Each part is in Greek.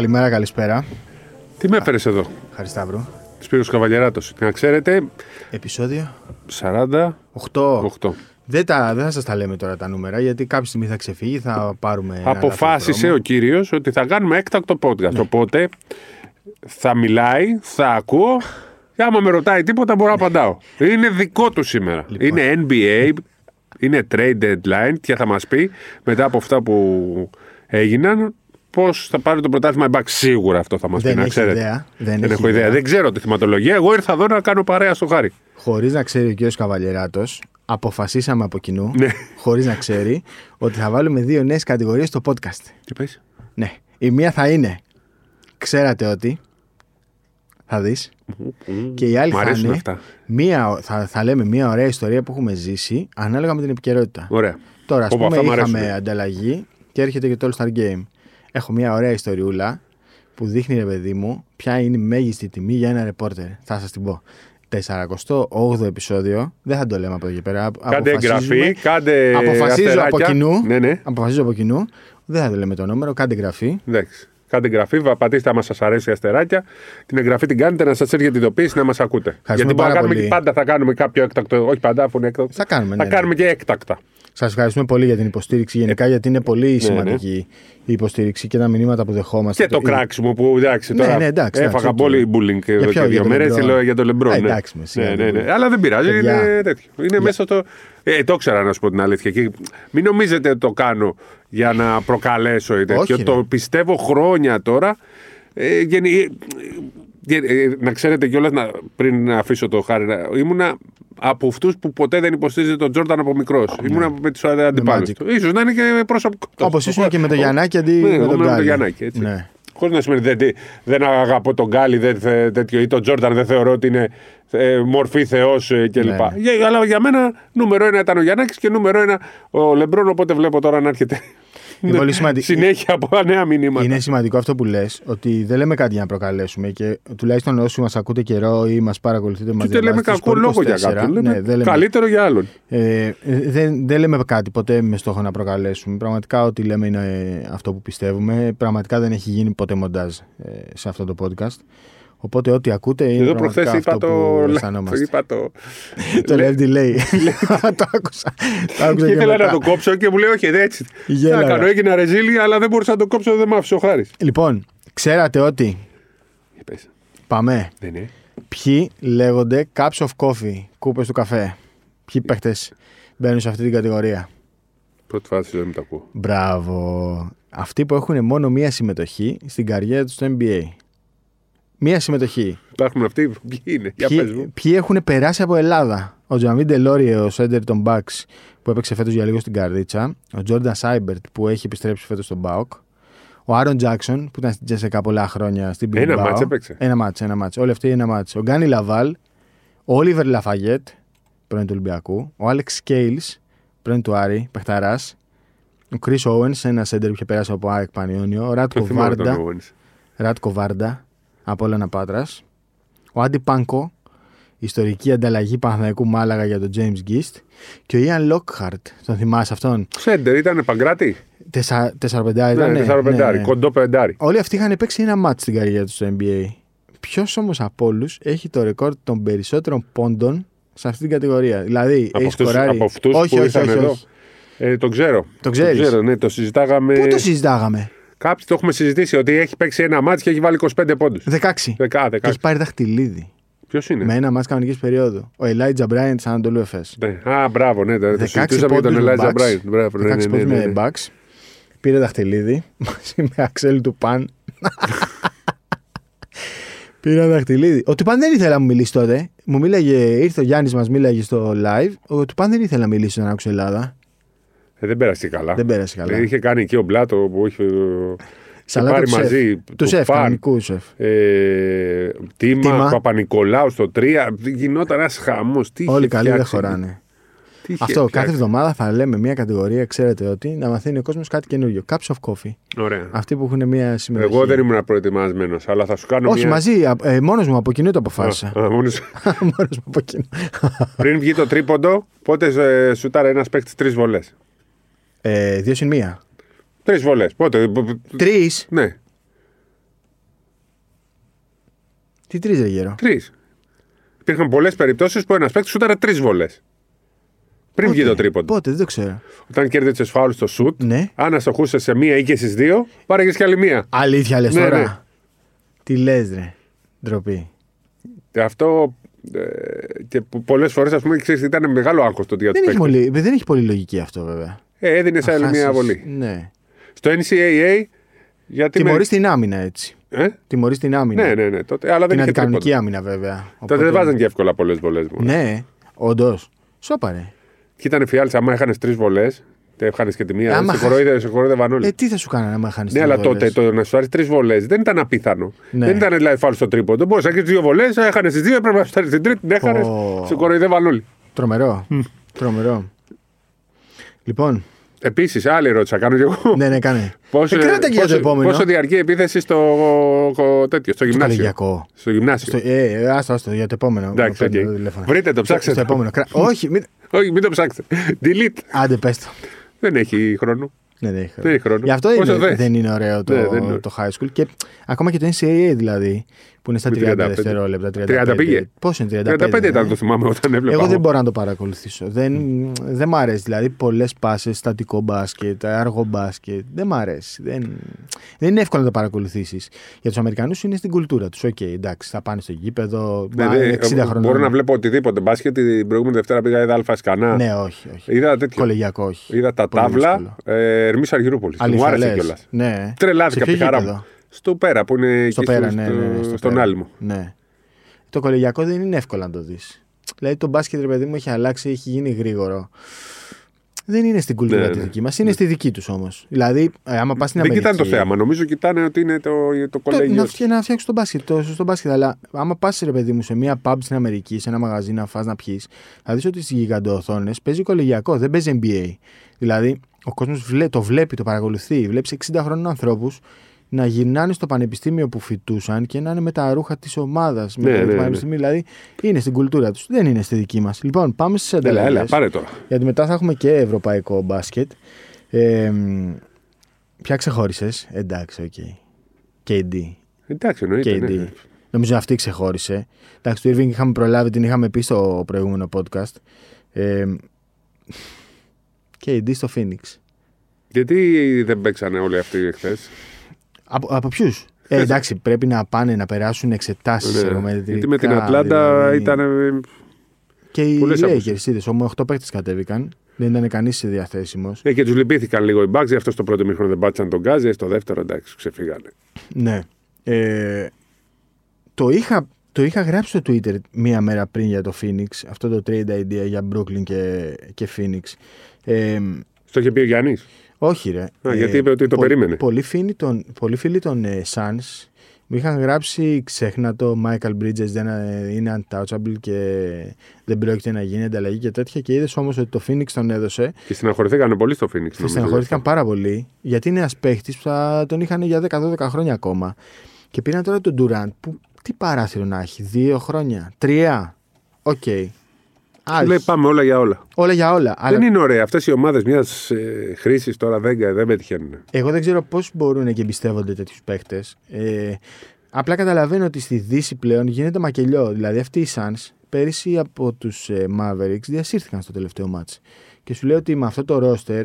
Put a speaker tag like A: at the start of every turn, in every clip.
A: Καλημέρα, καλησπέρα.
B: Τι με έφερε εδώ,
A: Χαρισταύρου.
B: Σπύρος Καβαλιαράτος. Να ξέρετε,
A: Επισόδιο
B: 48.
A: 8. Δεν, τα, δεν θα σας τα λέμε τώρα τα νούμερα, γιατί κάποια στιγμή θα ξεφύγει, θα πάρουμε. ένα
B: Αποφάσισε
A: λάθος
B: ο
A: δρόμο.
B: κύριος ότι θα κάνουμε έκτακτο podcast.
A: Ναι.
B: Οπότε θα μιλάει, θα ακούω και άμα με ρωτάει τίποτα μπορώ να απαντάω. Είναι δικό του σήμερα.
A: Λοιπόν.
B: Είναι NBA, είναι trade deadline και θα μας πει μετά από αυτά που έγιναν πώς θα πάρει το πρωτάθλημα η Bucks. Σίγουρα αυτό θα μας
A: Δεν
B: πει, να
A: έχεις
B: ξέρετε.
A: ιδέα. Δεν
B: Δεν,
A: έχεις
B: έχω ιδέα.
A: ιδέα.
B: Δεν ξέρω τη θεματολογία. Εγώ ήρθα εδώ να κάνω παρέα στο χάρι.
A: Χωρίς να ξέρει ο κ. Καβαλιεράτος, αποφασίσαμε από κοινού,
B: Ναι.
A: χωρίς να ξέρει, ότι θα βάλουμε δύο νέες κατηγορίες στο podcast.
B: Τι πες;
A: Ναι. Η μία θα είναι. Ξέρατε ότι. Θα δεις. Και η άλλη
B: Μ'
A: θα
B: αρέσουν
A: είναι.
B: αυτά.
A: Μία, θα, θα λέμε μία ωραία ιστορία που έχουμε ζήσει ανάλογα με την επικαιρότητα.
B: Ωραία.
A: Τώρα, ας
B: Όπα,
A: πούμε,
B: αυτά μ'
A: είχαμε
B: αρέσουν.
A: ανταλλαγή και έρχεται και το All Star Game. Έχω μια ωραία ιστοριούλα που δείχνει, ρε παιδί μου, ποια είναι η μέγιστη τιμή για ένα ρεπόρτερ. Θα σας την πω. 48ο επεισόδιο, δεν θα το λέμε από εδώ και πέρα.
B: Κάντε
A: Αποφασίζουμε-
B: εγγραφή, κάντε
A: Αποφασίζω από
B: αστεράκια.
A: κοινού.
B: Ναι, ναι.
A: Αποφασίζω από κοινού. Δεν θα το λέμε το νούμερο, κάντε εγγραφή.
B: Εντάξει. Κάντε εγγραφή, βα- πατήστε άμα σας αρέσει η αστεράκια. Την εγγραφή την κάνετε να σας έρχεται ειδοποίηση να μας ακούτε. Γιατί μπορεί να
A: πάρα
B: κάνουμε
A: πολύ.
B: και πάντα θα κάνουμε κάποιο έκτακτο. Όχι πάντα, αφού είναι έκτακτο.
A: Θα κάνουμε,
B: Θα
A: ναι,
B: κάνουμε και έκτακτα.
A: Σας ευχαριστούμε πολύ για την υποστήριξη γενικά, γιατί είναι πολύ
B: ναι.
A: σημαντική η υποστήριξη και τα μηνύματα που δεχόμαστε.
B: Και το
A: Η-
B: κράξιμο που εντάξει
A: Ναι,
B: τώρα.
A: ναι, εντάξει,
B: έφαγα
A: εντάξει,
B: πολύ
A: OK.
B: bullying
A: Για
B: εδώ
A: ποιο,
B: και
A: για
B: δύο
A: τον
B: μέρες.
A: Λεμπρόν;
B: Για τον Λεμπρόν.
A: Α,
B: ναι.
A: εντάξει, μες, σιγά,
B: ναι, ναι,
A: δεν
B: ναι.
A: μπορεί.
B: Αλλά δεν πειράζει.
A: Παιδιά.
B: Είναι τέτοιο. Είναι μέσα στο. Ε, το ήξερα να σου πω την αλήθεια. Και μην νομίζετε ότι το κάνω για να προκαλέσω ή τέτοιο.
A: Όχι, ρε.
B: το πιστεύω χρόνια τώρα. Ε, γενι- ε, ε, να ξέρετε κιόλας, πριν να αφήσω το χάρη, να- ήμουνα από αυτούς που ποτέ δεν υποστήριζε τον Τζόρνταν από μικρός. Ήμουνα με τους αντιπάλους
A: Magic.
B: του. σω να είναι και προσωπικό.
A: Όπως ήσουν και με το Γιαννάκη αντί
B: Ναι,
A: με
B: εγώ
A: τον
B: με το
A: Γκάλι.
B: Γιαννάκη, έτσι.
A: Ναι.
B: Χωρίς να σημαίνει δεν, δεν αγαπώ τον Γκάλι δεν, θε- τέτοιο, ή τον Τζόρνταν δεν θεωρώ ότι είναι ε, μορφή Θεός κλπ.
A: Ναι.
B: Για, αλλά για μένα νούμερο ένα ήταν ο Γιαννάκης και νούμερο ένα ο Λεμπρόν. Οπότε βλέπω τώρα να έρχεται
A: Είναι πολύ σημαντικό.
B: συνέχεια από νέα μηνύματα.
A: Είναι σημαντικό αυτό που λες, ότι δεν λέμε κάτι για να προκαλέσουμε και τουλάχιστον όσοι μας ακούτε καιρό ή μας παρακολουθείτε
B: Και
A: μαζί
B: δεν λέμε κακό λόγο για κάποιον. Λέμε
A: Ναι, δεν λέμε,
B: καλύτερο για άλλον.
A: ε, δεν, δεν λέμε κάτι ποτέ με στόχο να προκαλέσουμε. Πραγματικά ό,τι λέμε είναι ε, αυτό που πιστεύουμε. Πραγματικά δεν έχει γίνει ποτέ μοντάζ ε, σε αυτό το podcast. Οπότε ό,τι ακούτε είναι
B: Εδώ
A: πραγματικά
B: προχθές είπα
A: αυτό
B: το.
A: που αισθανόμαστε.
B: Είπα το.
A: Το
B: Λέ-
A: live delay. το άκουσα. Το άκουσα
B: Και
A: και
B: ήθελα να
A: μετά.
B: το κόψω και μου λέει: Όχι, δεν έτσι. Τι
A: Γέλαγα.
B: να κάνω, έγινα ρεζίλη, αλλά δεν μπορούσα να το κόψω, δεν μ' άφησε ο Χάρης.
A: Λοιπόν, ξέρατε ότι. Πάμε.
B: Ναι, ναι.
A: Ποιοι λέγονται cups of coffee, κούπες του καφέ; Ποιοι παίχτες μπαίνουν σε αυτή την κατηγορία;
B: Πρώτη φάση δεν τα ακούω.
A: Μπράβο. Αυτοί που έχουν μόνο μία συμμετοχή στην καριέρα τους στο NBA. Μία συμμετοχή.
B: Υπάρχουν αυτοί. Ποιοι είναι, για πες
A: Ποιοι,
B: μου.
A: ποιοι έχουν περάσει από Ελλάδα; Ο Τζαμίν Τελόρι, ο Σέντερ των Bucks που έπαιξε φέτος για λίγο στην Καρδίτσα. Ο Τζόρνταν Σάιμπερτ που έχει επιστρέψει φέτος στον ΠΑΟΚ. Ο Άρον Τζάξον που ήταν στην ΤΣΣΚΑ πολλά χρόνια στην
B: Ένα
A: Bilbao.
B: ματς έπαιξε.
A: Ένα ματς, ένα ματς. Όλοι αυτοί ένα ματς. Ο Γκάνι Λαβάλ, ο Όλιβερ Λαφαγέτ, πρώην του Ολυμπιακού, ο Άλεξ Σκέιλς, πρώην του Άρη, παιχταράς, ο Κρις Όουενς, ένα σέντερ που είχε περάσει από ΑΕΚ Πανιόνιο, ο Ράτκο
B: Το θυμάμαι τον
A: Βάρντα,
B: Owens.
A: Ράτκο Βάρντα, Απόλλων Πάτρας, ο Άντι Πάνκο, ιστορική ανταλλαγή Παναθηναϊκού Μάλαγα για τον James Gist και ο Ιαν Λόκχαρτ, τον θυμάσαι αυτόν;
B: Σέντερ ήταν παγκράτη.
A: Τεσσα, τεσσαρπεντάρι ήταν.
B: Ναι, τεσσάρο πεντάρι. Κοντό πεντάρι.
A: Όλοι αυτοί είχαν παίξει ένα μάτς στην καριέρα τους στο NBA. Ποιος όμως από όλους έχει το ρεκόρ των περισσότερων πόντων σε αυτή την κατηγορία; Δηλαδή,
B: Από
A: έχει
B: αυτούς,
A: σκοράρει.
B: από αυτούς
A: όχι,
B: που
A: όχι,
B: ήρθαν
A: όχι,
B: εδώ.
A: όχι.
B: Ε, το ξέρω.
A: Το ξέρεις;
B: ξέρω, ναι, το συζητάγαμε.
A: Πού το συζητάγαμε;
B: Κάποιοι το έχουμε συζητήσει ότι έχει παίξει ένα μάτι και έχει βάλει 25 πόντους.
A: 16.
B: Δεκά,
A: Και
B: δεκά.
A: έχει πάρει δαχτυλίδι.
B: Ποιος είναι;
A: Με ένα μάτς κανονικής περίοδου. Ο Elijah Bryant της Ανατολού Εφές.
B: Ναι. Α, μπράβο, ναι. Το
A: 16
B: συζητούσαμε για τον
A: πόντους με
B: Ελάζα
A: Bucks.
B: Μπράιν. Μπράβο, ναι,
A: 16
B: ναι,
A: πόντους
B: ναι, ναι,
A: με Bucks. Πήρε δαχτυλίδι μαζί με Αξέλ του Παν. Πήρα δαχτυλίδι. Ο Τουπάν δεν ήθελε να μου μιλήσει τότε. Μου μίλαγε, ήρθε ο Γιάννης, μας μίλαγε στο live. Ο Τουπάν δεν ήθελε να μιλήσει στον άκουσε Ελλάδα.
B: Ε, δεν πέρασε καλά.
A: Δεν πέρασε καλά.
B: Ε, είχε κάνει εκεί ο Μπλάτο που είχε.
A: Σαλάτα
B: πάρει
A: του σεφ.
B: μαζί
A: Του
B: το
A: σεφ,
B: Παν.
A: κανονικού σεφ.
B: Ε, Τίμα,
A: Τίμα.
B: Παπα-Νικολάου στο 3. Γινόταν ένας χαμός.
A: Όλοι καλοί δεν χωράνε. Αυτό, κάθε εβδομάδα θα λέμε μια κατηγορία, ξέρετε ότι, να μαθαίνει ο κόσμος κάτι καινούριο. Cups of coffee.
B: Ωραία.
A: Αυτοί που έχουν μια συμμετοχή.
B: Εγώ δεν ήμουν προετοιμασμένος, αλλά θα σου κάνω
A: Όχι,
B: μια.
A: μαζί. Ε, Μόνος μου από κοινού το αποφάσισα.
B: Α, α, μόνος-
A: Μόνος μου από κοινού.
B: Πριν βγει το τρίποντο, πότε ε, σουτάρε ένας παίκτης τρεις βολές.
A: Ε, δύο συν μία.
B: Τρεις βολές. Πότε.
A: Τρεις.
B: Ναι.
A: Τι τρεις, ρε γέρο;
B: Τρεις. Υπήρχαν πολλές περιπτώσεις που ένας παίκτης σούταρε τρεις βολές. Πριν βγει το τρίποντο.
A: Πότε, δεν το ξέρω.
B: Όταν κέρδισε φάουλς στο σουτ,
A: Ναι.
B: αν αστοχούσε σε μία ή και στις δύο, πάρεγε κι άλλη μία.
A: Αλήθεια λες
B: Ναι,
A: τώρα;
B: ναι.
A: Τι λες, ρε. Ντροπή.
B: Και αυτό ε, και πολλές φορές, ας πούμε, ξέρεις, ήταν μεγάλο άγχος το ότι για
A: Δεν
B: του
A: έχει,
B: παίκτες.
A: πολύ, δεν έχει πολύ λογική αυτό, βέβαια.
B: Ε, έδινε σε άλλη
A: Να
B: μία
A: χάσεις.
B: βολή.
A: Ναι.
B: Στο NCAA. Γιατί
A: Τιμωρείς
B: με...
A: την άμυνα έτσι.
B: ε;
A: Τιμωρείς την άμυνα.
B: Ναι, ναι, ναι. Τότε, αλλά δεν
A: Την
B: είχε
A: αντικανονική
B: τρίποντο.
A: άμυνα, βέβαια.
B: Τότε δεν βάζαν και εύκολα πολλές βολές.
A: Ναι, όντως. Σόπαρε.
B: Και ήταν φιάλτη, άμα έχανες τρεις βολές, και έχανες και τη μία.
A: Άμα
B: σε
A: χα-
B: κοροϊδε- σε κοροϊδεύαν όλοι.
A: Ε, τι θα σου κάνανε άμα χάνει
B: ναι, αλλά τότε το να σου άρεσε τρεις βολές δεν ήταν απίθανο.
A: Ναι.
B: Δεν ήταν δηλαδή φάουλ στο τρίποντο. Μπορούσες να έχεις δύο βολές, έχανες τις δύο, έπρεπε να σου άρεσε την τρίτη, την έχανες.
A: Ω.
B: Σε κοροϊδεύαν όλοι.
A: Τρομερό. Τρομερό. Λοιπόν,
B: Επίσης, άλλη ερώτηση θα κάνω κι εγώ.
A: ναι, ναι, κάνε.
B: Πόσο,
A: Ε, κράτα και για το
B: πόσο-
A: επόμενο.
B: πόσο διαρκεί η επίθεση στο, στο τέτοιο, στο γυμνάσιο;
A: κολεγιακό.
B: Στο γυμνάσιο.
A: Στο, ε, ε, άστο, άστο, για το επόμενο.
B: Εντάξει,
A: Παίρνω
B: οκ.
A: το τηλέφωνο.
B: Βρείτε το,
A: Στο-
B: ψάξτε
A: Στο
B: το.
A: επόμενο. Κρα- Όχι, μην...
B: Όχι, μην το ψάξετε. Delete.
A: Άντε, πες το.
B: Δεν έχει χρόνο.
A: Ναι, δεν έχει χρόνο.
B: Δεν έχει χρόνο.
A: Γι' αυτό
B: Πόσο
A: είναι,
B: θες;
A: δεν είναι ωραίο το,
B: Ναι, δεν είναι.
A: το high school. Και ακόμα και το NCAA δηλαδή, που είναι στα
B: Με
A: 30
B: 35.
A: δευτερόλεπτα.
B: 30 πήγε.
A: Πόσο είναι 35.
B: 35 ήταν,
A: ναι.
B: το θυμάμαι όταν έβλεπα.
A: Εγώ δεν
B: εγώ.
A: μπορώ να το παρακολουθήσω. Δεν, δεν μ' αρέσει. Δηλαδή, πολλές πάσες, στατικό μπάσκετ, αργό μπάσκετ. Δεν μ' αρέσει. Δεν, δεν είναι εύκολο να το παρακολουθήσεις. Για τους Αμερικανούς είναι στην κουλτούρα τους. Οκ, εντάξει, θα πάνε στο γήπεδο.
B: Ναι,
A: μα,
B: ναι,
A: 60 χρονών.
B: Μπορώ να βλέπω οτιδήποτε μπάσκετ. Την προηγούμενη Δευτέρα πήγα είδα Αλφα Σκανά.
A: Ναι, όχι, όχι.
B: Είδα τέτοιο.
A: Κολεγιακό, όχι.
B: Είδα τα
A: Πολύ
B: τάβλα.
A: δύσκολο.
B: Ε, Ερμής Αργυρούπολης. Μου
A: Αλήθεια,
B: άρεσε
A: λες.
B: κιόλας.
A: Ναι.
B: Τρελάθηκα
A: Σε
B: από τη
A: ποιο
B: χαρά
A: γήπεδο;
B: μου. Στο πέρα που είναι
A: Στο
B: εκεί
A: πέρα,
B: στο-
A: ναι, ναι, ναι, στο
B: στον
A: πέρα.
B: άλυμο.
A: Ναι. Το κολεγιακό δεν είναι εύκολο να το δεις. Δηλαδή το μπάσκετ, ρε παιδί μου, έχει αλλάξει, έχει γίνει γρήγορο. Δεν είναι στην κουλτούρα
B: Ναι,
A: τη
B: ναι.
A: δική μας, είναι στη δική τους όμως. Δηλαδή, ε, άμα πας στην
B: Δεν
A: Αμερική.
B: κοιτάνε το θέαμα. Νομίζω κοιτάνε ότι είναι το, το
A: Το,
B: κολέγιο.
A: να, φτιά, να φτιάξεις το μπάσκετ, το σωστό μπάσκετ. Αλλά άμα πας, ρε παιδί μου, σε μια pub στην Αμερική, σε ένα μαγαζί να φας να πιεις, θα δεις ότι στις γιγαντοοθόνες παίζει κολεγιακό, δεν παίζει NBA. Δηλαδή, ο κόσμος το βλέπει, το παρακολουθεί. Βλέπεις 60 χρόνων ανθρώπους να γυρνάνε στο πανεπιστήμιο που φοιτούσαν και να είναι με τα ρούχα της ομάδας.
B: Ναι,
A: με το
B: ναι, ναι.
A: πανεπιστήμιο. Δηλαδή, είναι στην κουλτούρα τους. Δεν είναι στη δική μας. Λοιπόν, πάμε στις
B: Έλα,
A: ανταλλαγές.
B: έλα, πάρε τώρα.
A: Γιατί μετά θα έχουμε και ευρωπαϊκό μπάσκετ. Ε, μ, ποια ξεχώρισες, εντάξει, OK. KD.
B: Εντάξει, εννοείται.
A: KD.
B: Ναι.
A: Νομίζω αυτή ξεχώρισε. Εντάξει, το Irving είχαμε προλάβει, την είχαμε πει στο προηγούμενο podcast. Ε, KD στο Phoenix.
B: Γιατί δεν παίξανε όλοι αυτοί εχθές.
A: Από, από ποιους; Ε, εντάξει, πρέπει να πάνε να περάσουν εξετάσεις.
B: Ναι. Γιατί με την Ατλάντα ήταν. ε,
A: Και οι
B: πολλές
A: Lakers,
B: απόψεις.
A: είδες, όμως 8 παίκτες κατέβηκαν. Δεν ήταν κανείς διαθέσιμος.
B: Ε, και τους λυπήθηκαν λίγο οι Bucks, γι' αυτό στο πρώτο ημίχρονο δεν πάτησαν τον γκάζι, στο δεύτερο εντάξει, ξεφύγανε.
A: Ναι. Ε, το, είχα, το είχα γράψει στο Twitter μία μέρα πριν για το Phoenix, αυτό το trade idea για Brooklyn και, και Phoenix. Ε,
B: Στο είχε πει ο Γιάννης.
A: Όχι ρε.
B: Α, γιατί είπε ότι το περίμενε.
A: Πολλοί φίλοι των, πολλοί φίλοι των ε, Suns μου είχαν γράψει ξέχνα το Michael Bridges δεν ε, είναι untouchable και δεν πρόκειται να γίνει ανταλλαγή και τέτοια και είδες όμως ότι το Phoenix τον έδωσε
B: Και στεναχωρηθήκανε πολύ στο Phoenix.
A: και
B: νομίζω.
A: στεναχωρήθηκαν πάρα πολύ γιατί είναι ένας παίχτης που θα τον είχαν για 10-12 χρόνια ακόμα. Και πήραν τώρα τον Durant που τι παράθυρο να έχει, δύο χρόνια, τρία. Οκ.
B: Σου λέει πάμε όλα για όλα.
A: Όλα για όλα. Αλλά
B: Δεν είναι ωραία. Αυτές οι ομάδες μιας ε, χρήσης τώρα δεν, δεν πετυχαίνουν.
A: εγώ δεν ξέρω πώς μπορούν και εμπιστεύονται τέτοιους παίχτες. Ε, απλά καταλαβαίνω ότι στη Δύση πλέον γίνεται μακελιό. Δηλαδή αυτοί οι Suns πέρυσι από τους ε, Mavericks διασύρθηκαν στο τελευταίο ματς. Και σου λέω ότι με αυτό το roster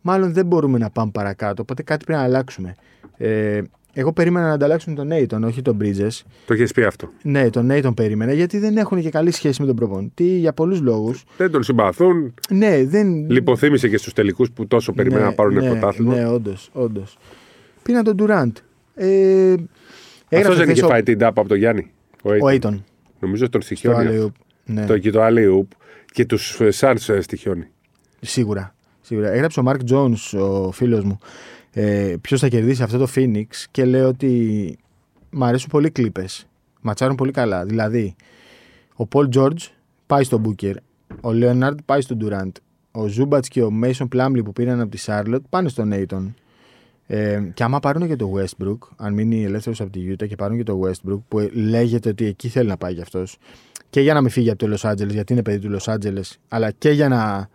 A: μάλλον δεν μπορούμε να πάμε παρακάτω. Οπότε κάτι πρέπει να αλλάξουμε. Ε, εγώ περίμενα να ανταλλάξουν τον Νέιτον, όχι τον Bridges.
B: Το έχεις πει αυτό.
A: Ναι, τον Νέιτον περίμενα γιατί δεν έχουν και καλή σχέση με τον προπονητή για πολλούς λόγους.
B: Δεν τον συμπαθούν.
A: Ναι, δεν.
B: Λιποθύμησε και στους τελικούς που τόσο περιμέναν να πάρουν
A: ναι,
B: πρωτάθλημα.
A: Ναι, όντως. Όντως. Πήραν τον Durant. Ε,
B: Αυτός
A: έγραψε
B: δεν είχε
A: χθες
B: φάει την τάπα από τον Γιάννη. Ο
A: ο
B: Aiton.
A: Aiton.
B: Νομίζω τον
A: Στο
B: στοιχιώνει. αυτός.
A: alley-oop. Ναι,
B: Το, και το Αλίουπ και τους Suns στοιχειώνει.
A: σίγουρα. σίγουρα. Έγραψε ο Mark Jones, ο φίλος μου, ε, ποιος θα κερδίσει αυτό το Phoenix και λέει ότι μ' αρέσουν πολύ Clippers. Ματσάρουν πολύ καλά. Δηλαδή, ο Paul George πάει στον Booker, ο Leonard πάει στον Durant, ο Zubac και ο Mason Plumlee που πήραν από τη Charlotte πάνε στον Ayton. Ε, και άμα πάρουν και το Westbrook, αν μείνει ελεύθερος από τη Utah και πάρουν και το Westbrook, που λέγεται ότι εκεί θέλει να πάει κι αυτός, και για να μην φύγει από το Los Angeles, γιατί είναι παιδί του Los Angeles, αλλά και για να,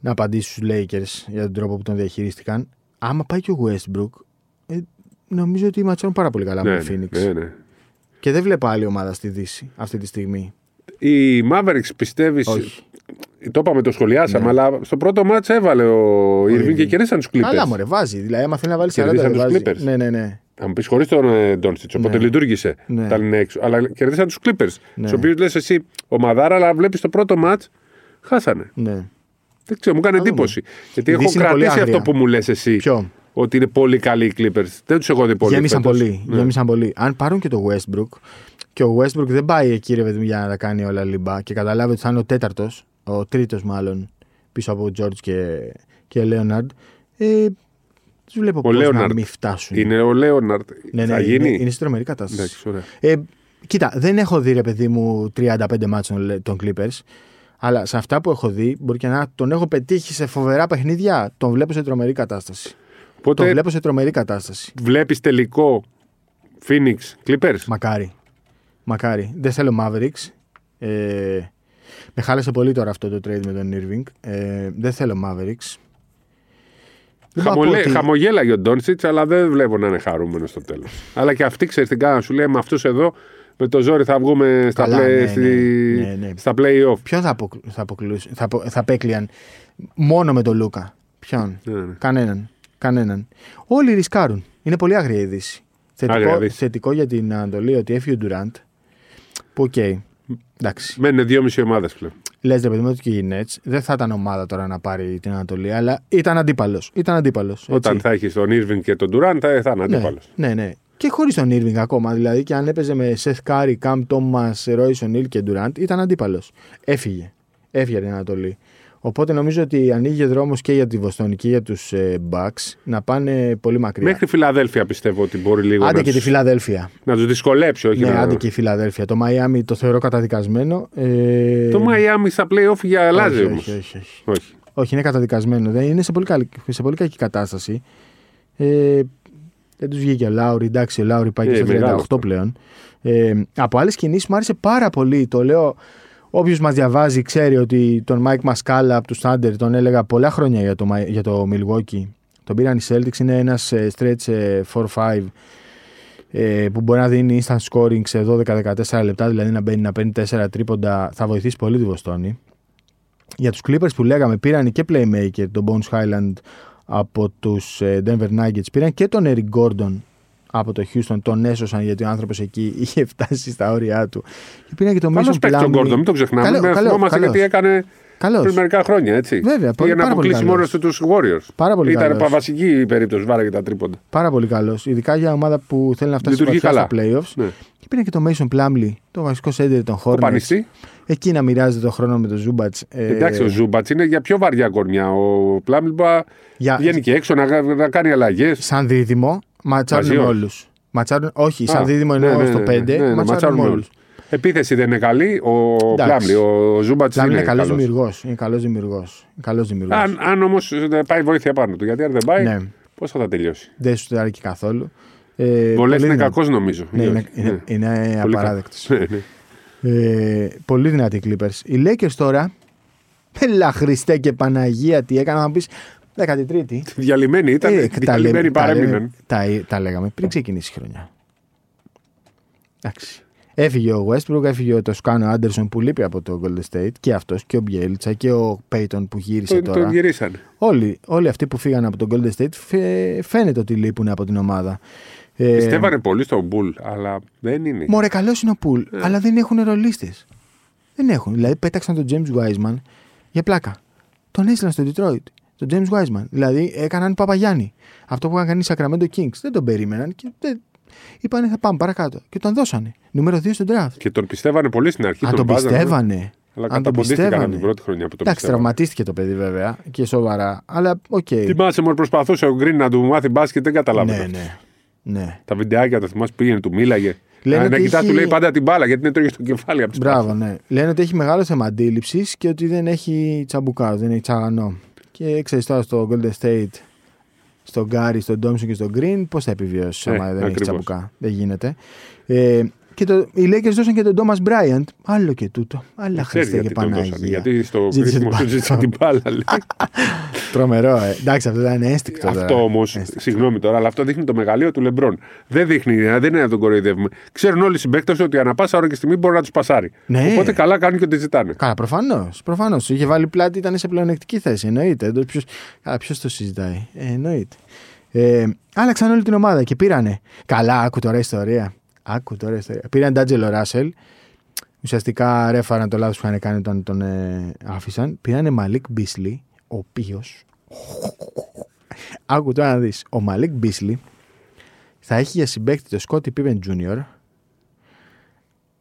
A: να απαντήσει στους Lakers για τον τρόπο που τον διαχειρίστηκαν. Άμα πάει και ο Westbrook, ε, νομίζω ότι ματσάρουν πάρα πολύ καλά με
B: Ναι,
A: το Phoenix.
B: ναι, ναι.
A: Και δεν βλέπω άλλη ομάδα στη Δύση αυτή τη στιγμή.
B: Οι Mavericks πιστεύεις.
A: Όχι.
B: Το είπαμε, το σχολιάσαμε, αλλά στο πρώτο μάτς έβαλε ο Irving και κερδίσαν τους Clippers.
A: Καλά, μωρέ, βάζει. Δηλαδή, άμα θέλει να βάλει 40,
B: Κερδίσαν
A: δεν
B: τους
A: βάζει.
B: Clippers.
A: Ναι, ναι, ναι.
B: Θα μου πεις χωρίς τον Ντόνσιτ, οπότε
A: Ναι.
B: λειτουργήσε.
A: Ναι.
B: Τα λένε έξω. Αλλά κερδίσαν τους Clippers.
A: Ναι.
B: Στους οποίους λες εσύ ομαδάρα, αλλά βλέπεις το πρώτο μάτ, χάσανε.
A: ναι.
B: Δεν ξέρω, μου κάνει
A: Θα δούμε.
B: εντύπωση. Γιατί
A: Η
B: έχω
A: Δύση είναι πολύ
B: κρατήσει
A: άγρια.
B: αυτό που μου λες εσύ.
A: Ποιο;
B: Ότι είναι πολύ καλοί οι Clippers. Δεν τους έχω δει πολύ.
A: Γέμισαν
B: φέτος.
A: πολύ.
B: Ναι.
A: Γέμισαν πολύ. Αν πάρουν και το Westbrook, και ο Westbrook δεν πάει εκεί ρε παιδί μου, για να τα κάνει όλα λιμπά και καταλάβει ότι θα είναι ο τέταρτος, ο τρίτος μάλλον, πίσω από George και, και Leonard, ε, τους βλέπω
B: Ο
A: πώς να
B: Leonard
A: μην φτάσουν.
B: Είναι ο Λέοναρτ.
A: ναι, ναι,
B: θα γίνει;
A: Είναι, είναι στη τρομερή κατάσταση.
B: Εντάξει, ωραία.
A: Ε, κοίτα, δεν έχω δει ρε παιδί μου 35 μάτς των, των Clippers. Αλλά σε αυτά που έχω δει, μπορεί και να τον έχω πετύχει σε φοβερά παιχνίδια. Τον βλέπω σε τρομερή κατάσταση. Τον
B: Οπότε
A: βλέπω σε τρομερή κατάσταση.
B: βλέπεις τελικό Phoenix Clippers;
A: Μακάρι. Μακάρι. Δεν θέλω Mavericks. Ε, με χάλασε πολύ τώρα αυτό το trade με τον Irving. Ε, δεν θέλω Mavericks. Δεν πάω
B: Χαμολέ,
A: ότι-
B: Χαμογέλαγε ο Ντόνσιτ, αλλά δεν βλέπω να είναι χαρούμενος στο τέλος. αλλά και αυτή ξέρεις την κάνα σου λέει με αυτού εδώ με το ζόρι θα βγούμε στα,
A: Καλά,
B: play,
A: ναι,
B: στη,
A: ναι, ναι, ναι.
B: στα play-off.
A: Ποιον θα, αποκλου, θα, αποκλους- θα, απο- θα απέκλειαν μόνο με τον Λούκα; Ποιον;
B: Ναι, ναι.
A: Κανέναν. Κανέναν. Όλοι ρισκάρουν. Είναι πολύ άγρια η Δύση.
B: Άγρια
A: Θετικό,
B: Δύση.
A: θετικό για την Ανατολή ότι έφυγε ο Ντουραντ. Που οκ. Εντάξει.
B: Μένουν δυόμιση ομάδες πλέον.
A: Λες ρε παιδί μου ότι και οι Nets δεν θα ήταν ομάδα τώρα να πάρει την Ανατολή, αλλά ήταν αντίπαλος. Ήταν αντίπαλος.
B: Όταν θα έχεις τον Irving και τον Durant θα, θα είναι
A: ναι,
B: αντίπαλος.
A: ναι, ναι. Και χωρίς τον Irving ακόμα. Δηλαδή και αν έπαιζε με Seth Curry, Cam Thomas, Royce O'Neal και Durant, ήταν αντίπαλος. Έφυγε. Έφυγε από την Ανατολή. Οπότε νομίζω ότι ανοίγει δρόμος και για τη Βοστόνη και για τους ε, Bucks να πάνε πολύ μακριά.
B: Μέχρι Φιλαδέλφια πιστεύω ότι μπορεί λίγο
A: Άντε
B: να,
A: και τη
B: τους,
A: Φιλαδέλφια.
B: να τους δυσκολέψει. Όχι
A: Ναι,
B: να...
A: άντε και η Φιλαδέλφια. Το Μαϊάμι το θεωρώ καταδικασμένο. Ε,
B: Το Miami στα play-off για αλλάζει
A: όχι,
B: όμως.
A: όχι, όχι, όχι.
B: Όχι.
A: Όχι, είναι καταδικασμένο. Δεν είναι σε πολύ, καλή, σε πολύ κακή κατάσταση. Ε, δεν τους βγήκε ο Λάουρι. Εντάξει, ο Λάουρι πάει και
B: Ε,
A: στο
B: μεγάλος
A: 38 πλέον. Ε, από άλλες κινήσεις μου άρεσε πάρα πολύ. Το λέω. Όποιος μας διαβάζει ξέρει ότι τον Μάικ Μασκάλα από τους Thunder τον έλεγα πολλά χρόνια για το, Μα- για το Milwaukee. Τον πήραν οι Celtics. Είναι ένας stretch ε, 4-5 ε, που μπορεί να δίνει instant scoring σε 12-14 λεπτά, δηλαδή να μπαίνει να παίρνει 4 τρίποντα. Θα βοηθήσει πολύ τη Βοστόνη. Για τους Clippers που λέγαμε πήραν και playmaker τον Bones Highland από τους ε, Denver Nuggets. Πήραν και τον Eric Gordon από το Houston. Τον έσωσαν γιατί ο άνθρωπος εκεί είχε φτάσει στα όρια του. Και πήραν και τον
B: Καλός
A: Mason
B: παίκτη τον
A: Plumlee.
B: Gordon, μην το ξεχνάμε.
A: Καλό,
B: Με
A: καλό,
B: θυμόμαστε
A: καλός.
B: γιατί έκανε
A: Καλός.
B: πριν μερικά χρόνια. Έτσι.
A: Βέβαια, πολύ-
B: Για να
A: πάρα πολύ
B: αποκλείσει μόνο
A: καλός.
B: τους Warriors.
A: Πάρα πολύ
B: Ήταν
A: καλός.
B: βασική η περίπτωση, βάραγε τα τρίποντα.
A: Πάρα πολύ καλός. Ειδικά για ομάδα που θέλει να φτάσει
B: Λειτουργεί
A: βαθιά στα
B: καλά.
A: playoffs.
B: Ναι.
A: Και πήραν και τον Mason Plumlee, το βασικό σέντερ των
B: Ο
A: Hornets.
B: Πανιστή.
A: Εκεί να μοιράζεται το χρόνο με τον Ζούμπατς.
B: Εντάξει, ο Ζούμπατς είναι για πιο βαριά κορμιά. Ο Πλάμιλμπα
A: Για-
B: βγαίνει και έξω να, να κάνει αλλαγές.
A: σαν δίδυμο, ματσάρουν
B: Μαζί
A: με
B: όχι.
A: όλους. Ματσάρουν, όχι, σαν
B: Α,
A: δίδυμο
B: ναι,
A: εννοώ
B: ναι,
A: στο
B: ναι,
A: 5,
B: ναι, ναι,
A: ματσάρουν
B: ματσάρουν
A: με
B: με
A: όλους.
B: Όλους. Επίθεση δεν είναι καλή. Ο
A: Εντάξει.
B: Πλάμλι, ο Ζούμπατς
A: Πλάμ
B: είναι,
A: είναι καλός
B: καλός.
A: δημιουργός. Είναι καλός δημιουργός. Καλός δημιουργός.
B: Αν, αν όμως πάει βοήθεια πάνω του. Γιατί αν δεν πάει,
A: Ναι.
B: πώς θα τα τελειώσει;
A: Δεν σου αρκεί καθόλου. Ε,
B: Βολές
A: πολύ
B: είναι
A: δυνα-
B: κακός νομίζω.
A: Ναι,
B: Ή
A: είναι,
B: όχι;
A: είναι,
B: Ναι.
A: είναι
B: Πολύ
A: απαράδεκτος.
B: κακός. Ναι, ναι.
A: Ε, πολύ δυνατοί οι Clippers. Οι Lakers τώρα. Έλα Χριστέ και Παναγία, τι έκανα να πεις 13η.
B: Διαλυμένοι ήταν.
A: Ε, τα, λέμε-
B: διαλυμένοι
A: τα, λέμε-
B: παρέμειναν.
A: τα, τα λέγαμε πριν ξεκινήσει η χρονιά. Εντάξει. Έφυγε ο Westbrook, έφυγε ο Τοσκάνο Άντερσον που λείπει από το Golden State και αυτός και ο Μπιέλτσα και ο Πέιτον που γύρισε
B: Το,
A: τώρα.
B: τον γυρίσανε.
A: Όλοι, όλοι αυτοί που φύγαν από το Golden State φαι- φαίνεται ότι λείπουν από την ομάδα. Ε,
B: Πιστεύανε πολύ στον Πουλ, αλλά δεν είναι.
A: Μωρέ, καλός είναι ο Πουλ,
B: Ε.
A: αλλά δεν έχουν ρολίστες. Δεν έχουν. Δηλαδή, πέταξαν τον James Wiseman για πλάκα. Τον έστειλαν στο Detroit. Τον James Wiseman. Δηλαδή, έκαναν Παπαγιάννη. Αυτό που είχαν κάνει οι Sacramento Kings. Δεν τον περίμεναν και δεν... είπανε θα πάμε παρακάτω. Και τον δώσανε. Νούμερο 2 στο draft.
B: Και τον πιστεύανε πολύ στην αρχή.
A: Αν τον
B: βάζανε,
A: πιστεύανε.
B: Αλλά
A: αν τον
B: καταποντίστηκαν από
A: πιστεύανε.
B: την πρώτη χρονιά που τον
A: Εντάξει,
B: πιστεύανε.
A: τραυματίστηκε το παιδί βέβαια και σοβαρά. Αλλά οκ.
B: Θυμάσαι μόνο προσπαθούσε ο Γκριν να του μάθει μπάσκετ, δεν καταλάβαινε.
A: Ναι, ναι. ναι.
B: Τα βιντεάκια τα θυμάσαι πήγαινε, του μίλαγε.
A: Λένε
B: Α, να
A: ότι
B: κοιτά,
A: έχει-
B: του λέει πάντα την μπάλα γιατί είναι τρώγες στο κεφάλι από τις
A: Μπράβο, ναι. Λένε ότι έχει μεγάλο θέμα αντίληψης και ότι δεν έχει τσαμπουκά, δεν έχει τσαγανό. Και ξέρεις τώρα στο Golden State, στον Γκάρι, στον Ντόμσον και στον Green, πώς θα επιβιώσει
B: Ε,
A: άμα δεν έχει
B: ακριβώς.
A: τσαμπουκά. Δεν γίνεται. Ε, και το, οι Lakers δώσαν και τον Thomas Bryant. Άλλο και τούτο. Άλλα
B: Ξέρει
A: Χριστέ και
B: γιατί τον δώσανε.
A: Παναγία.
B: Γιατί στο
A: Ζήτησε
B: κρίσιμο
A: την
B: του ζήτησε την μπάλα. λέει.
A: Τρομερό, ε. Εντάξει, αυτό ήταν ένστικτο. τώρα.
B: Αυτό όμως,
A: Ένστικτο.
B: συγγνώμη τώρα, αλλά αυτό δείχνει το μεγαλείο του Λεμπρόν. Δεν δείχνει, ε, δεν είναι να τον κοροϊδεύουμε. Ξέρουν όλοι οι συμπαίκτες ότι ανά πάσα ώρα και στιγμή μπορεί να τους πασάρει.
A: Ναι.
B: Οπότε καλά κάνουν και τη ζητάνε.
A: Καλά, προφανώς. Προφανώς. Είχε βάλει πλάτη, ήταν σε πλεονεκτική θέση. Εννοείται. Ποιο ποιος το συζητάει. Ε, εννοείται. Ε, άλλαξαν όλη την ομάδα και πήρανε. Καλά, άκου τώρα ιστορία. Άκου τώρα ιστορία. Πήραν Ντάτζελο Ράσελ. Ουσιαστικά ρέφαραν το λάθος που είχαν κάνει όταν τον ε, άφησαν. Πήρανε Μαλίκ Μπίσλι, ο οποίο. Άκου τώρα να δεις. Ο Μαλίκ Μπίσλι θα έχει για συμπέκτη το Σκότι Πίπεν Jr.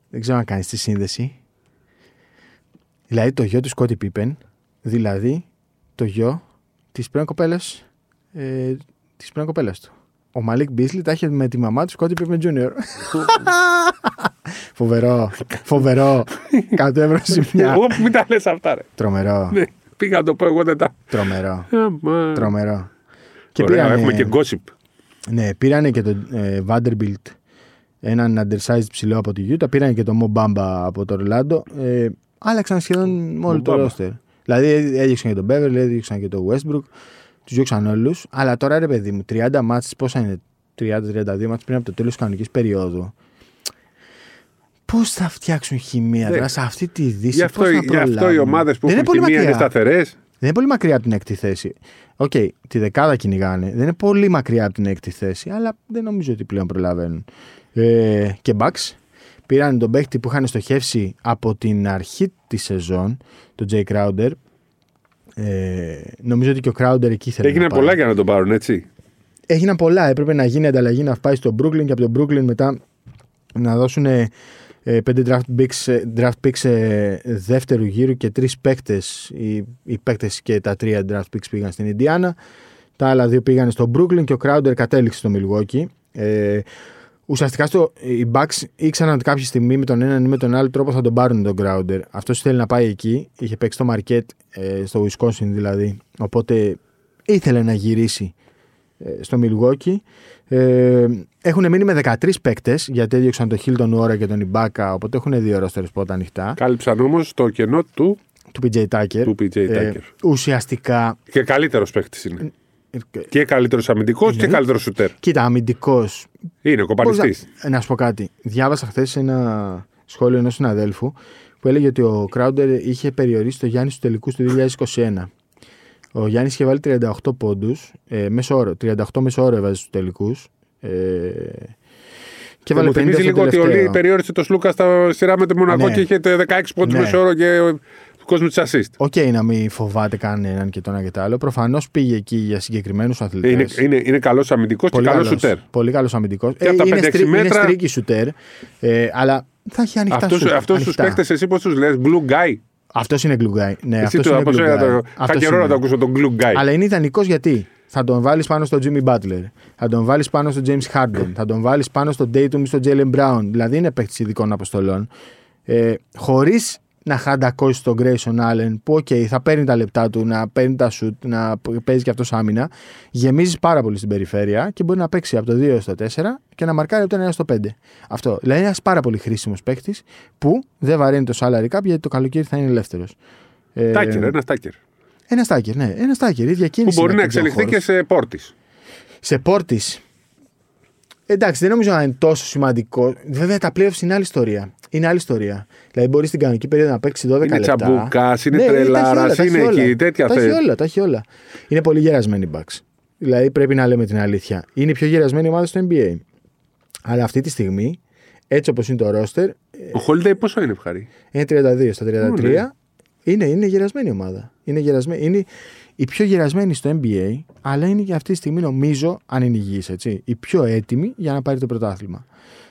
A: Δεν ξέρω αν κάνεις τη σύνδεση. Δηλαδή το γιο του Σκότι Πίπεν, δηλαδή το γιο της πρώην κοπέλας ε, της πρώην κοπέλας του. Ο Μαλίκ Μπίσλι τα είχε με τη μαμά του Σκότι Πίπεν Jr. φοβερό, φοβερό. 100 ευρώ ζημιά.
B: Εγώ μην τα λες αυτά, ρε.
A: Τρομερό,
B: Ναι, πήγα να το πω εγώ δεν τα.
A: τρομερό,
B: Άμα.
A: τρομερό. Και
B: Ωραία,
A: πήρανε,
B: έχουμε και gossip.
A: ναι, πήρανε και τον ε, Vanderbilt, έναν undersized ψηλό από τη Utah, πήρανε και τον Mo Bamba από το Orlando. Ε, άλλαξαν σχεδόν όλο το
B: Bamba.
A: roster. Δηλαδή έδιωξαν και τον Beverly, έδιωξαν και τον Westbrook, τους διώξαν όλους. Αλλά τώρα ρε παιδί μου, 30 μάτς, πόσα είναι, 30-32 ματς πριν από το τέλος της κανονικής περίοδου. Πώς θα φτιάξουν χημεία
B: Ναι.
A: τώρα σε αυτή τη δύση,
B: Γι' αυτό,
A: πώς θα
B: γι αυτό οι
A: προλάβουν;
B: ομάδες που
A: Δεν είναι
B: έχουν
A: πολύ
B: χημεία είναι
A: μακριά.
B: σταθερές.
A: Δεν είναι πολύ μακριά από την έκτη θέση. Οκ, τη δεκάδα κυνηγάνε. Δεν είναι πολύ μακριά από την έκτη θέση, αλλά δεν νομίζω ότι πλέον προλαβαίνουν. Ε, και Bucks πήραν τον παίχτη που είχαν στοχεύσει από την αρχή της σεζόν, τον Jae Crowder. Ε, νομίζω ότι και ο Crowder εκεί ήθελε
B: Έγιναν
A: να πάει.
B: πολλά για να τον πάρουν, έτσι.
A: Έγιναν πολλά. Έπρεπε να γίνει ανταλλαγή να πάει στο Brooklyn και από το Brooklyn μετά να δώσουν ε, πέντε draft picks, ε, draft picks ε, δεύτερου γύρου και τρεις παίκτες. Οι, οι παίκτες και τα τρία draft picks πήγαν στην Ινδιάνα. Τα άλλα δύο πήγαν στο Brooklyn και ο Crowder κατέληξε στο Milwaukee. Ε, ουσιαστικά στο, οι Bucks ήξεραν ότι κάποια στιγμή με τον έναν ή με τον άλλο τρόπο θα τον πάρουν τον Crowder. Αυτός θέλει να πάει εκεί. Είχε παίξει στο Marquette, ε, στο Wisconsin δηλαδή. Οπότε ήθελε να γυρίσει ε, στο Milwaukee. Ε, έχουν μείνει με 13 παίκτες γιατί έδιωξαν τον Hilton Ώρα και τον Ιμπάκα, οπότε έχουν δύο ρόστερ σποτ ανοιχτά.
B: Κάλυψαν όμως το κενό του,
A: Του PJ Tucker.
B: του PJ
A: Ε,
B: Tucker.
A: ουσιαστικά.
B: Και καλύτερος παίχτη είναι.
A: Ε,
B: Και καλύτερος αμυντικός και
A: Εννοείται.
B: καλύτερος σουτέρ.
A: Κοίτα, αμυντικός.
B: Είναι κοπανιστής.
A: Να σου πω κάτι. Διάβασα χθες ένα σχόλιο ενός συναδέλφου που έλεγε ότι ο Crowder είχε περιορίσει το Γιάννης στους τελικούς του 2021. Ο Γιάννης είχε βάλει 38 πόντους, ε, μέσο όρο, 38 μέσο όρο έβαζε στους τελικούς. Ε, και
B: Και
A: έβαλε
B: μου
A: 50
B: θυμίζει
A: στο
B: λίγο ότι ο
A: τελευταίο.
B: Λί περιόρισε το Σλούκα στα σειρά με το Μονακό
A: Ναι.
B: και είχε 16 πόντους
A: Ναι.
B: μέσο όρο και ο- του κόσμου τις assist.
A: OK, να μην φοβάται κανέναν και το ένα και το άλλο. Προφανώς πήγε εκεί για συγκεκριμένους αθλητές.
B: Είναι, είναι, είναι καλός αμυντικός και καλός σουτέρ.
A: Πολύ καλός αμυντικός.
B: Και από τα
A: είναι,
B: 5-6
A: στρί,
B: μέτρα-
A: είναι streaky σουτέρ. Ε, αλλά θα έχει ανοιχτά
B: Αυτούς,
A: σουτ,
B: αυτούς τους
A: ανοιχτά.
B: παίχτες εσύ πώς τους λες, glue guy.
A: Αυτός είναι glue guy. Ναι,
B: Εσύ
A: αυτός
B: τώρα
A: είναι
B: πώς
A: glue
B: έλεγα
A: guy.
B: το... Είχα
A: Αυτός
B: καιρό να
A: είναι.
B: το ακούσω τον glue guy.
A: Αλλά είναι ιδανικός γιατί; Θα τον βάλεις πάνω στο Jimmy Butler, θα τον βάλεις πάνω στο James Harden, θα τον βάλεις πάνω στο Tatum ή στο Jaylen Brown. Δηλαδή είναι παίκτης ειδικών αποστολών. Ε, Χωρίς να χαντακώσει τον Grayson Allen, που οκ, θα παίρνει τα λεπτά του, να παίρνει τα σουτ, να παίζει και αυτός άμυνα. Γεμίζει πάρα πολύ στην περιφέρεια και μπορεί να παίξει από το 2 στο 4 και να μαρκάρει από το 1 στο 5. Αυτό. Δηλαδή είναι ένας πάρα πολύ χρήσιμος παίκτης που δεν βαραίνει το salary cap γιατί το καλοκαίρι θα είναι ελεύθερος. Ε,
B: Τάκερ, ένα τάκερ.
A: ένα στάκερ, ναι. Ένα στάκερ. ίδια
B: Που
A: κίνηση
B: μπορεί
A: με
B: να
A: τον John
B: εξελιχθεί
A: Horst.
B: και σε πόρτη.
A: Σε πόρτη. Εντάξει, δεν νομίζω να είναι τόσο σημαντικό. Βέβαια, τα playoffs είναι άλλη ιστορία. Είναι άλλη ιστορία. Δηλαδή, μπορείς στην κανονική περίοδο να παίξει 12
B: Είναι
A: λεπτά.
B: τσαμπούκας, είναι
A: τα έχει
B: τρελάρας,
A: όλα, τα έχει
B: είναι
A: όλα.
B: εκεί, τέτοια
A: Τα έχει
B: θε-
A: όλα, τα έχει όλα. Είναι πολύ γερασμένοι οι Bucks. Δηλαδή, πρέπει να λέμε την αλήθεια. Είναι η πιο γερασμένη ομάδα στο NBA. Αλλά αυτή τη στιγμή, έτσι όπως είναι το roster,
B: Ο Holiday πόσο είναι ευχαρή.
A: είναι 32 στα 33.
B: Ω, ναι.
A: Είναι, είναι γερασμένη ομάδα. Είναι, γερασμένη, είναι η πιο γερασμένη στο NBA, αλλά είναι και αυτή τη στιγμή, νομίζω, αν είναι υγιής, έτσι, η πιο έτοιμη για να πάρει το πρωτάθλημα.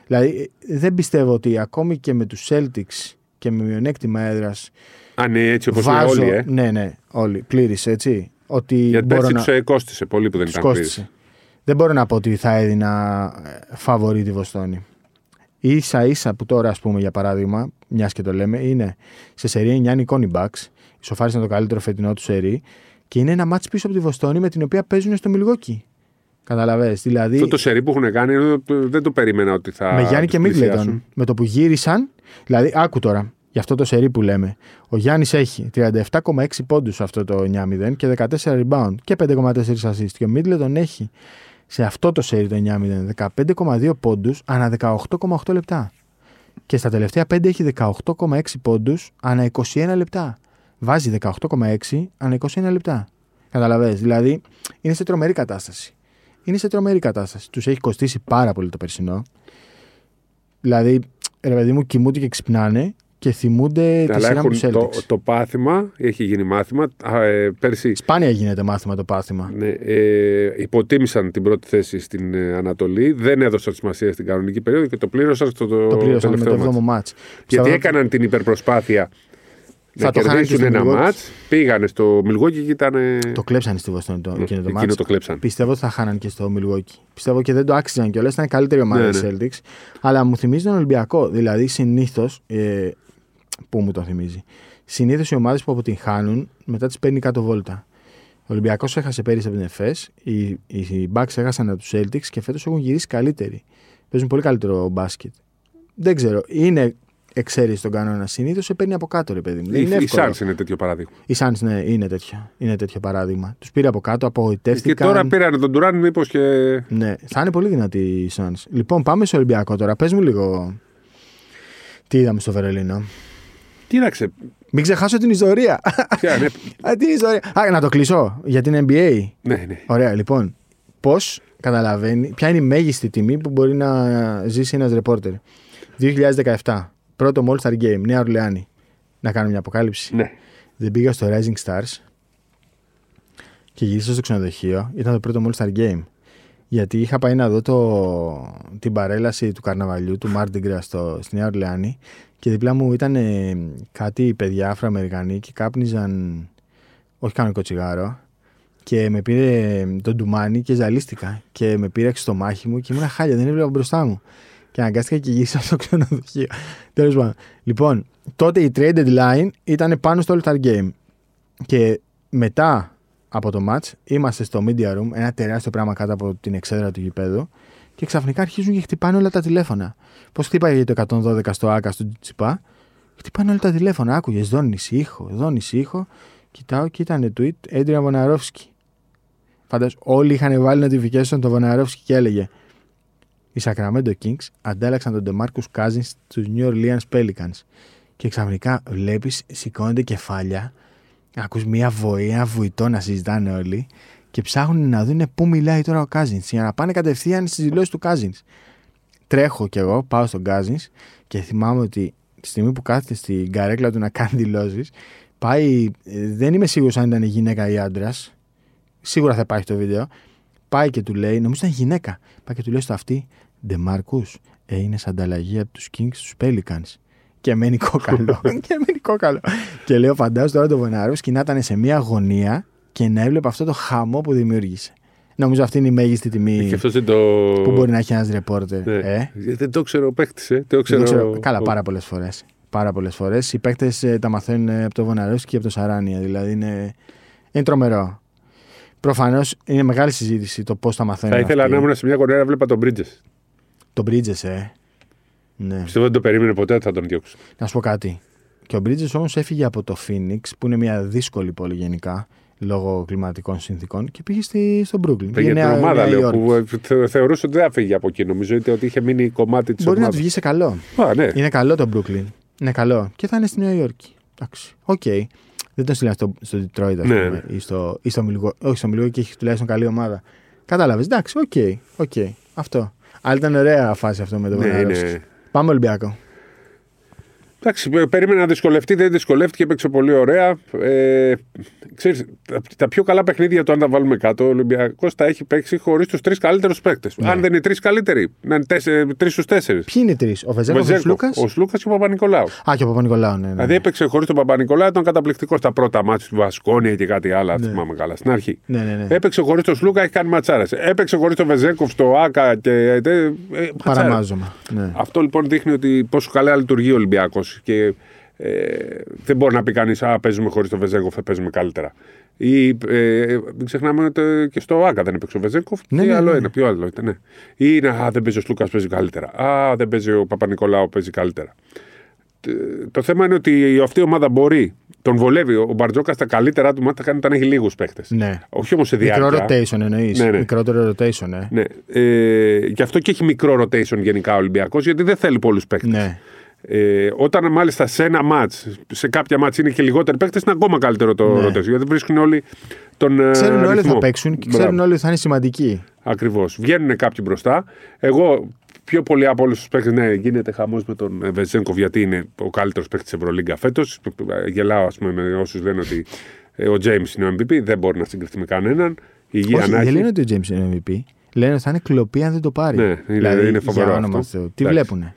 A: Δηλαδή, ε, δεν πιστεύω ότι ακόμη και με τους Celtics και με μειονέκτημα έδρας
B: Αν είναι έτσι όπως είναι
A: βάζω.
B: όλοι, ε.
A: Ναι, ναι, όλοι. Πλήρης, έτσι. Ότι
B: Γιατί
A: μπορώ
B: πέρσι
A: να...
B: τους ε, κόστησε πολύ που δεν
A: τους
B: ήταν πλήρης.
A: κόστησε. Δεν μπορώ να πω ότι θα έδινα ε, φαβορή τη Βοστόνη. Ίσα ίσα που τώρα, ας πούμε, για παράδειγμα, μιας και το λέμε, είναι σε σερή 9 Νικόνι Bucks, ισοφάρισαν το καλύτερο φετινό του σερή και είναι ένα μάτς πίσω από τη Βοστόνη με την οποία παίζουν στο Μιλγόκι. Καταλαβες, δηλαδή
B: Αυτό το σερί που έχουν κάνει ε, δεν το περίμενα ότι θα.
A: με Γιάννη
B: τους
A: και
B: πλησιάσουν.
A: Μίτλετον, με το που γύρισαν, δηλαδή άκου τώρα, για αυτό το σερί που λέμε. Ο Γιάννης έχει 37,6 πόντους σε αυτό το 9-0 και 14 rebound και 5,4 assist. Και ο Μίτλετον έχει σε αυτό το σερί το 9-0 15,2 πόντους ανά 18,8 λεπτά. Και στα τελευταία 5 έχει 18,6 πόντους ανά 21 λεπτά. Βάζει 18,6 ανά 21 λεπτά. Καταλαβες, δηλαδή είναι σε τρομερή κατάσταση. Είναι σε τρομερή κατάσταση. Τους έχει κοστίσει πάρα πολύ το περσινό. Δηλαδή, ρε παιδί μου, κοιμούνται και ξυπνάνε και θυμούνται τη
B: Αλλά
A: σειρά με
B: έχουν
A: τους
B: το,
A: Celtics.
B: το πάθημα, έχει γίνει μάθημα. Α, ε, πέρσι
A: Σπάνια γίνεται μάθημα το πάθημα.
B: ναι, ε, υποτίμησαν την πρώτη θέση στην ε, Ανατολή, δεν έδωσαν σημασία στην κανονική περίοδο και το πλήρωσαν στο το,
A: Το πλήρωσαν με το
B: τελευταίο
A: 7ο
B: μάτς.
A: μάτς.
B: Γιατί
A: Πιστεύω ότι
B: έκαναν την υπερπροσπάθεια
A: Θα
B: να
A: το χάνανε και
B: κερδίσουν
A: στο
B: ένα
A: Milwaukee.
B: μάτς, πήγανε στο Μιλγόκι και ήταν. ε,
A: Το κλέψανε στη Βοστόνη το, εκείνο το
B: εκείνο
A: μάτς.
B: το κλέψαν.
A: Πιστεύω ότι θα χάναν και στο Milwaukee. Πιστεύω και δεν το άξιζαν κιόλας. Ήταν η καλύτερη ομάδα
B: Ναι,
A: της
B: ναι.
A: Celtics. Αλλά μου θυμίζει τον Ολυμπιακό. Δηλαδή συνήθως. Ε, πού μου το θυμίζει. Συνήθως οι ομάδες που αποτυγχάνουν μετά τις παίρνει κάτω βόλτα. Ο Ολυμπιακός έχασε πέρυσι από την ΕΦΕΣ. Οι, οι Bucks έχασαν από τους Celtics και φέτος έχουν γυρίσει καλύτεροι. Παίζουν πολύ καλύτερο μπάσκετ. Δεν ξέρω. Είναι εξαίρεση τον κανόνα. Συνήθως σε παίρνει από κάτω, ρε παιδί μου. Δεν
B: Η,
A: είναι
B: η
A: εύκολο.
B: Suns είναι τέτοιο παράδειγμα.
A: Οι Suns ναι, είναι τέτοιο, είναι τέτοιο παράδειγμα. Τους πήρε από κάτω,
B: Και
A: απογοητεύτηκαν.
B: τώρα πήραν τον Τουράν, μήπως και.
A: Ναι, θα είναι πολύ δυνατή η Suns. Λοιπόν, πάμε στο Ολυμπιακό τώρα. Πες μου λίγο. Τι είδαμε στο Βερολίνο.
B: Κοίταξε.
A: Μην ξεχάσω την ιστορία.
B: ποια, ναι,
A: Α, την ιστορία. Α, να το κλείσω για την NBA.
B: ναι, ναι.
A: Ωραία, λοιπόν. Πώς καταλαβαίνει, ποια είναι η μέγιστη τιμή που μπορεί να ζήσει ένας ρεπόρτερ. 2017. Πρώτο All Star Game, Νέα Ορλεάνη. Να κάνω μια αποκάλυψη.
B: ναι.
A: Δεν πήγα στο Rising Stars και γύρισα στο ξενοδοχείο. Ήταν το πρώτο All Star Game. Γιατί είχα πάει να δω το, την παρέλαση του καρναβαλιού του Mardi Gras στο, στη Νέα Ορλεάνη και δίπλα μου ήταν ε, κάτι παιδιά Αφροαμερικανοί και κάπνιζαν όχι κανονικό τσιγάρο και με πήρε τον ντουμάνι και ζαλίστηκα και με πήραξε στο μάχη μου και ήμουν χάλια, δεν έβλεπα μπροστά μου. Και αναγκάστηκα και γύρισα στο ξενοδοχείο. Τέλος πάντων. Λοιπόν, τότε η trade deadline ήταν πάνω στο All Star Game. Και μετά από το match είμαστε στο media room, ένα τεράστιο πράγμα κάτω από την εξέδρα του γηπέδου και ξαφνικά αρχίζουν και χτυπάνε όλα τα τηλέφωνα. Πώς χτύπαγε το 112 στο ΑΚΑ στο Τσιπά, χτυπάνε όλα τα τηλέφωνα. Άκουγες δόνηση ήχο, δόνηση ήχο. Κοιτάω και ήταν tweet Έντρια Βοναρόφσκι. Φαντάζομαι όλοι είχαν βάλει notification τον Βοναρόφσκι και έλεγε Οι Sacramento Kings αντάλλαξαν τον DeMarcus Cousins στους New Orleans Pelicans. Και ξαφνικά βλέπεις σηκώνονται κεφάλια, ακούς μια βοή, ένα βουητό να συζητάνε όλοι και ψάχνουν να δουν πού μιλάει τώρα ο Cousins για να πάνε κατευθείαν στις δηλώσεις του Cousins. Τρέχω κι εγώ, πάω στον Cousins και θυμάμαι ότι τη στιγμή που κάθεται στην καρέκλα του να κάνει δηλώσεις, πάει. ε, Δεν είμαι σίγουρος αν ήταν γυναίκα ή άντρας. Σίγουρα θα υπάρχει το βίντεο. Πάει και του λέει, νομίζω ήταν γυναίκα. Πάει και του λέει στο αυτή, Ντεμάρκου, είναι σε ανταλλαγή από τους Kings στους Pelicans. Και μένει κόκαλο. και μένει κόκαλο. και λέω, φαντάζομαι τώρα το Βοναρόφσκι να ήταν σε μια γωνία και να έβλεπε αυτό το χαμό που δημιούργησε. Νομίζω αυτή είναι η μέγιστη τιμή
B: Και αυτός είναι το.
A: που μπορεί να έχει ένας ρεπόρτερ.
B: Ναι.
A: Ε,
B: Δεν το ξέρω ο παίκτη, ε. Το
A: δεν
B: ξέρω.
A: το ξέρω. Καλά, πάρα πολλές φορές. Πάρα πολλές φορές. Οι παίκτες τα μαθαίνουν ε, από το Βοναρόφσκι και από το Σαράνια. Δηλαδή είναι, είναι τρομερό. Προφανώς είναι μεγάλη συζήτηση το πώς τα μαθαίνουν.
B: Θα ήθελα
A: αυτοί.
B: να ήμουν σε μια γωνία να βλέπα τον Bridges.
A: Το Bridges, ε. Ναι.
B: Πιστεύω δεν το περίμενε ποτέ ότι θα τον διώξουν.
A: Να σου πω κάτι. Και ο Bridges όμως έφυγε από το Phoenix, που είναι μια δύσκολη πόλη γενικά, λόγω κλιματικών συνθήκων, και πήγε στη, στο Brooklyn.
B: Για
A: Πήγε
B: την
A: Νέα-
B: ομάδα
A: Νέα
B: λέω
A: Υόρκη.
B: που ε, θε- θεωρούσε ότι δεν θα φύγει από εκεί. Νομίζω ότι ότι είχε μείνει κομμάτι της
A: Μπορεί να
B: ομάδας.
A: τους βγει σε καλό.
B: Α, ναι.
A: Είναι καλό το Brooklyn. Είναι καλό. Και θα είναι στη Νέα Υόρκη. Εντάξει. Οκ. Δεν τον στείλαν στο, στο Detroit, ας
B: Ναι.
A: πούμε. Ή στο, ή στο Milwaukee. Όχι, στο Milwaukee έχει τουλάχιστον καλή ομάδα. Κατάλαβες. Εντάξει, OK. OK. Αυτό. Αλλά ήταν ωραία φάση αυτό με τον
B: Ναι,
A: Wojnarowski.
B: είναι-
A: Πάμε Ολυμπιακό.
B: Εντάξει, ε, περίμενα να δυσκολευτεί, δεν δυσκολεύτηκε, έπαιξε πολύ ωραία. Ε, ξέρεις, τα, τα πιο καλά παιχνίδια του, αν τα βάλουμε κάτω, ο Ολυμπιακός τα έχει παίξει χωρίς τους τρεις καλύτερους παίκτες.
A: Ναι.
B: Αν δεν είναι τρεις καλύτεροι, να είναι τρεις στους τέσσερις.
A: Ποιοι είναι οι τρεις, ο Βεζέκοφ, ο Λούκα.
B: Ο Σλούκας και ο Παπα-Νικολάου.
A: Α, και ο Παπα-Νικολάου, ναι. ναι.
B: Δηλαδή έπαιξε χωρίς τον Παπα-Νικολάου, ήταν καταπληκτικός στα πρώτα μάτια του Βασκόνια και κάτι άλλο, αν
A: Ναι.
B: θυμάμαι καλά, στην αρχή.
A: ναι, ναι, ναι.
B: Έπαιξε χωρίς τον Σλούκα, έχει κάνει ματσάρες. Έπαιξε χωρίς τον Βεζέκοφ, το Άκα και. Ε, ε, ε, ματσάρες.
A: Παραμάζωμα. Ναι.
B: Αυτό λοιπόν δείχνει ότι πόσο καλά λειτουργεί ο Ολυμπιακός. Και ε, δεν μπορεί να πει κανείς Α, παίζουμε χωρίς τον Βεζέγκοφ, θα παίζουμε καλύτερα. Ή ε, μην ξεχνάμε ότι ε, και στο ΑΚΑ δεν έπαιξε ο Βεζέγκοφ.
A: Ναι,
B: τι
A: ναι,
B: άλλο
A: ναι.
B: είναι, ποιο άλλο ήταν. Ναι. Ή είναι Α, δεν παίζει ο Σλούκα, παίζει καλύτερα. Α, δεν παίζει ο Παπα-Νικολάου, παίζει καλύτερα. ε, το θέμα είναι ότι αυτή η ομάδα μπορεί. Τον βολεύει. Ο Μπαρτζόκας στα καλύτερά του μάτια κάνει όταν έχει λίγους παίχτες.
A: Ναι.
B: Όχι όμως σε διάρκεια.
A: Μικρό rotation εννοείς.
B: Ναι, ναι.
A: Μικρότερο rotation, ναι.
B: Ναι. Ε, γι' αυτό και έχει μικρό rotation γενικά ο Ολυμπιακός, γιατί δεν θέλει πολλούς παίχτες.
A: ναι.
B: Ε, όταν μάλιστα σε ένα μάτ, σε κάποια μάτ είναι και λιγότεροι παίχτε, είναι ακόμα καλύτερο το
A: Ναι.
B: rotation. Γιατί βρίσκουν όλοι τον. ε,
A: Ξέρουν όλοι ότι
B: ρυθμό.
A: θα παίξουν και ξέρουν όλοι ότι θα είναι σημαντικοί.
B: Ακριβώς. Βγαίνουν κάποιοι μπροστά. Εγώ πιο πολύ από όλους τους παίκτες, ναι, γίνεται χαμός με τον ε, Βεζέγκοφ γιατί είναι ο καλύτερος παίκτης τη Ευρωλίγκα φέτος. Γελάω, ας πούμε, με όσους λένε ότι ε, ο Τζέιμς είναι ο MVP. Δεν μπορεί να συγκριθεί με κανέναν. Υγεία
A: Όχι,
B: να
A: δεν
B: έχει.
A: λένε ότι ο James είναι MVP. Λένε ότι θα είναι κλοπή αν δεν το πάρει.
B: Ναι, είναι-
A: δηλαδή,
B: είναι φοβερό
A: για όνομα
B: αυτό.
A: Θεού. Τι
B: Εντάξει.
A: βλέπουνε;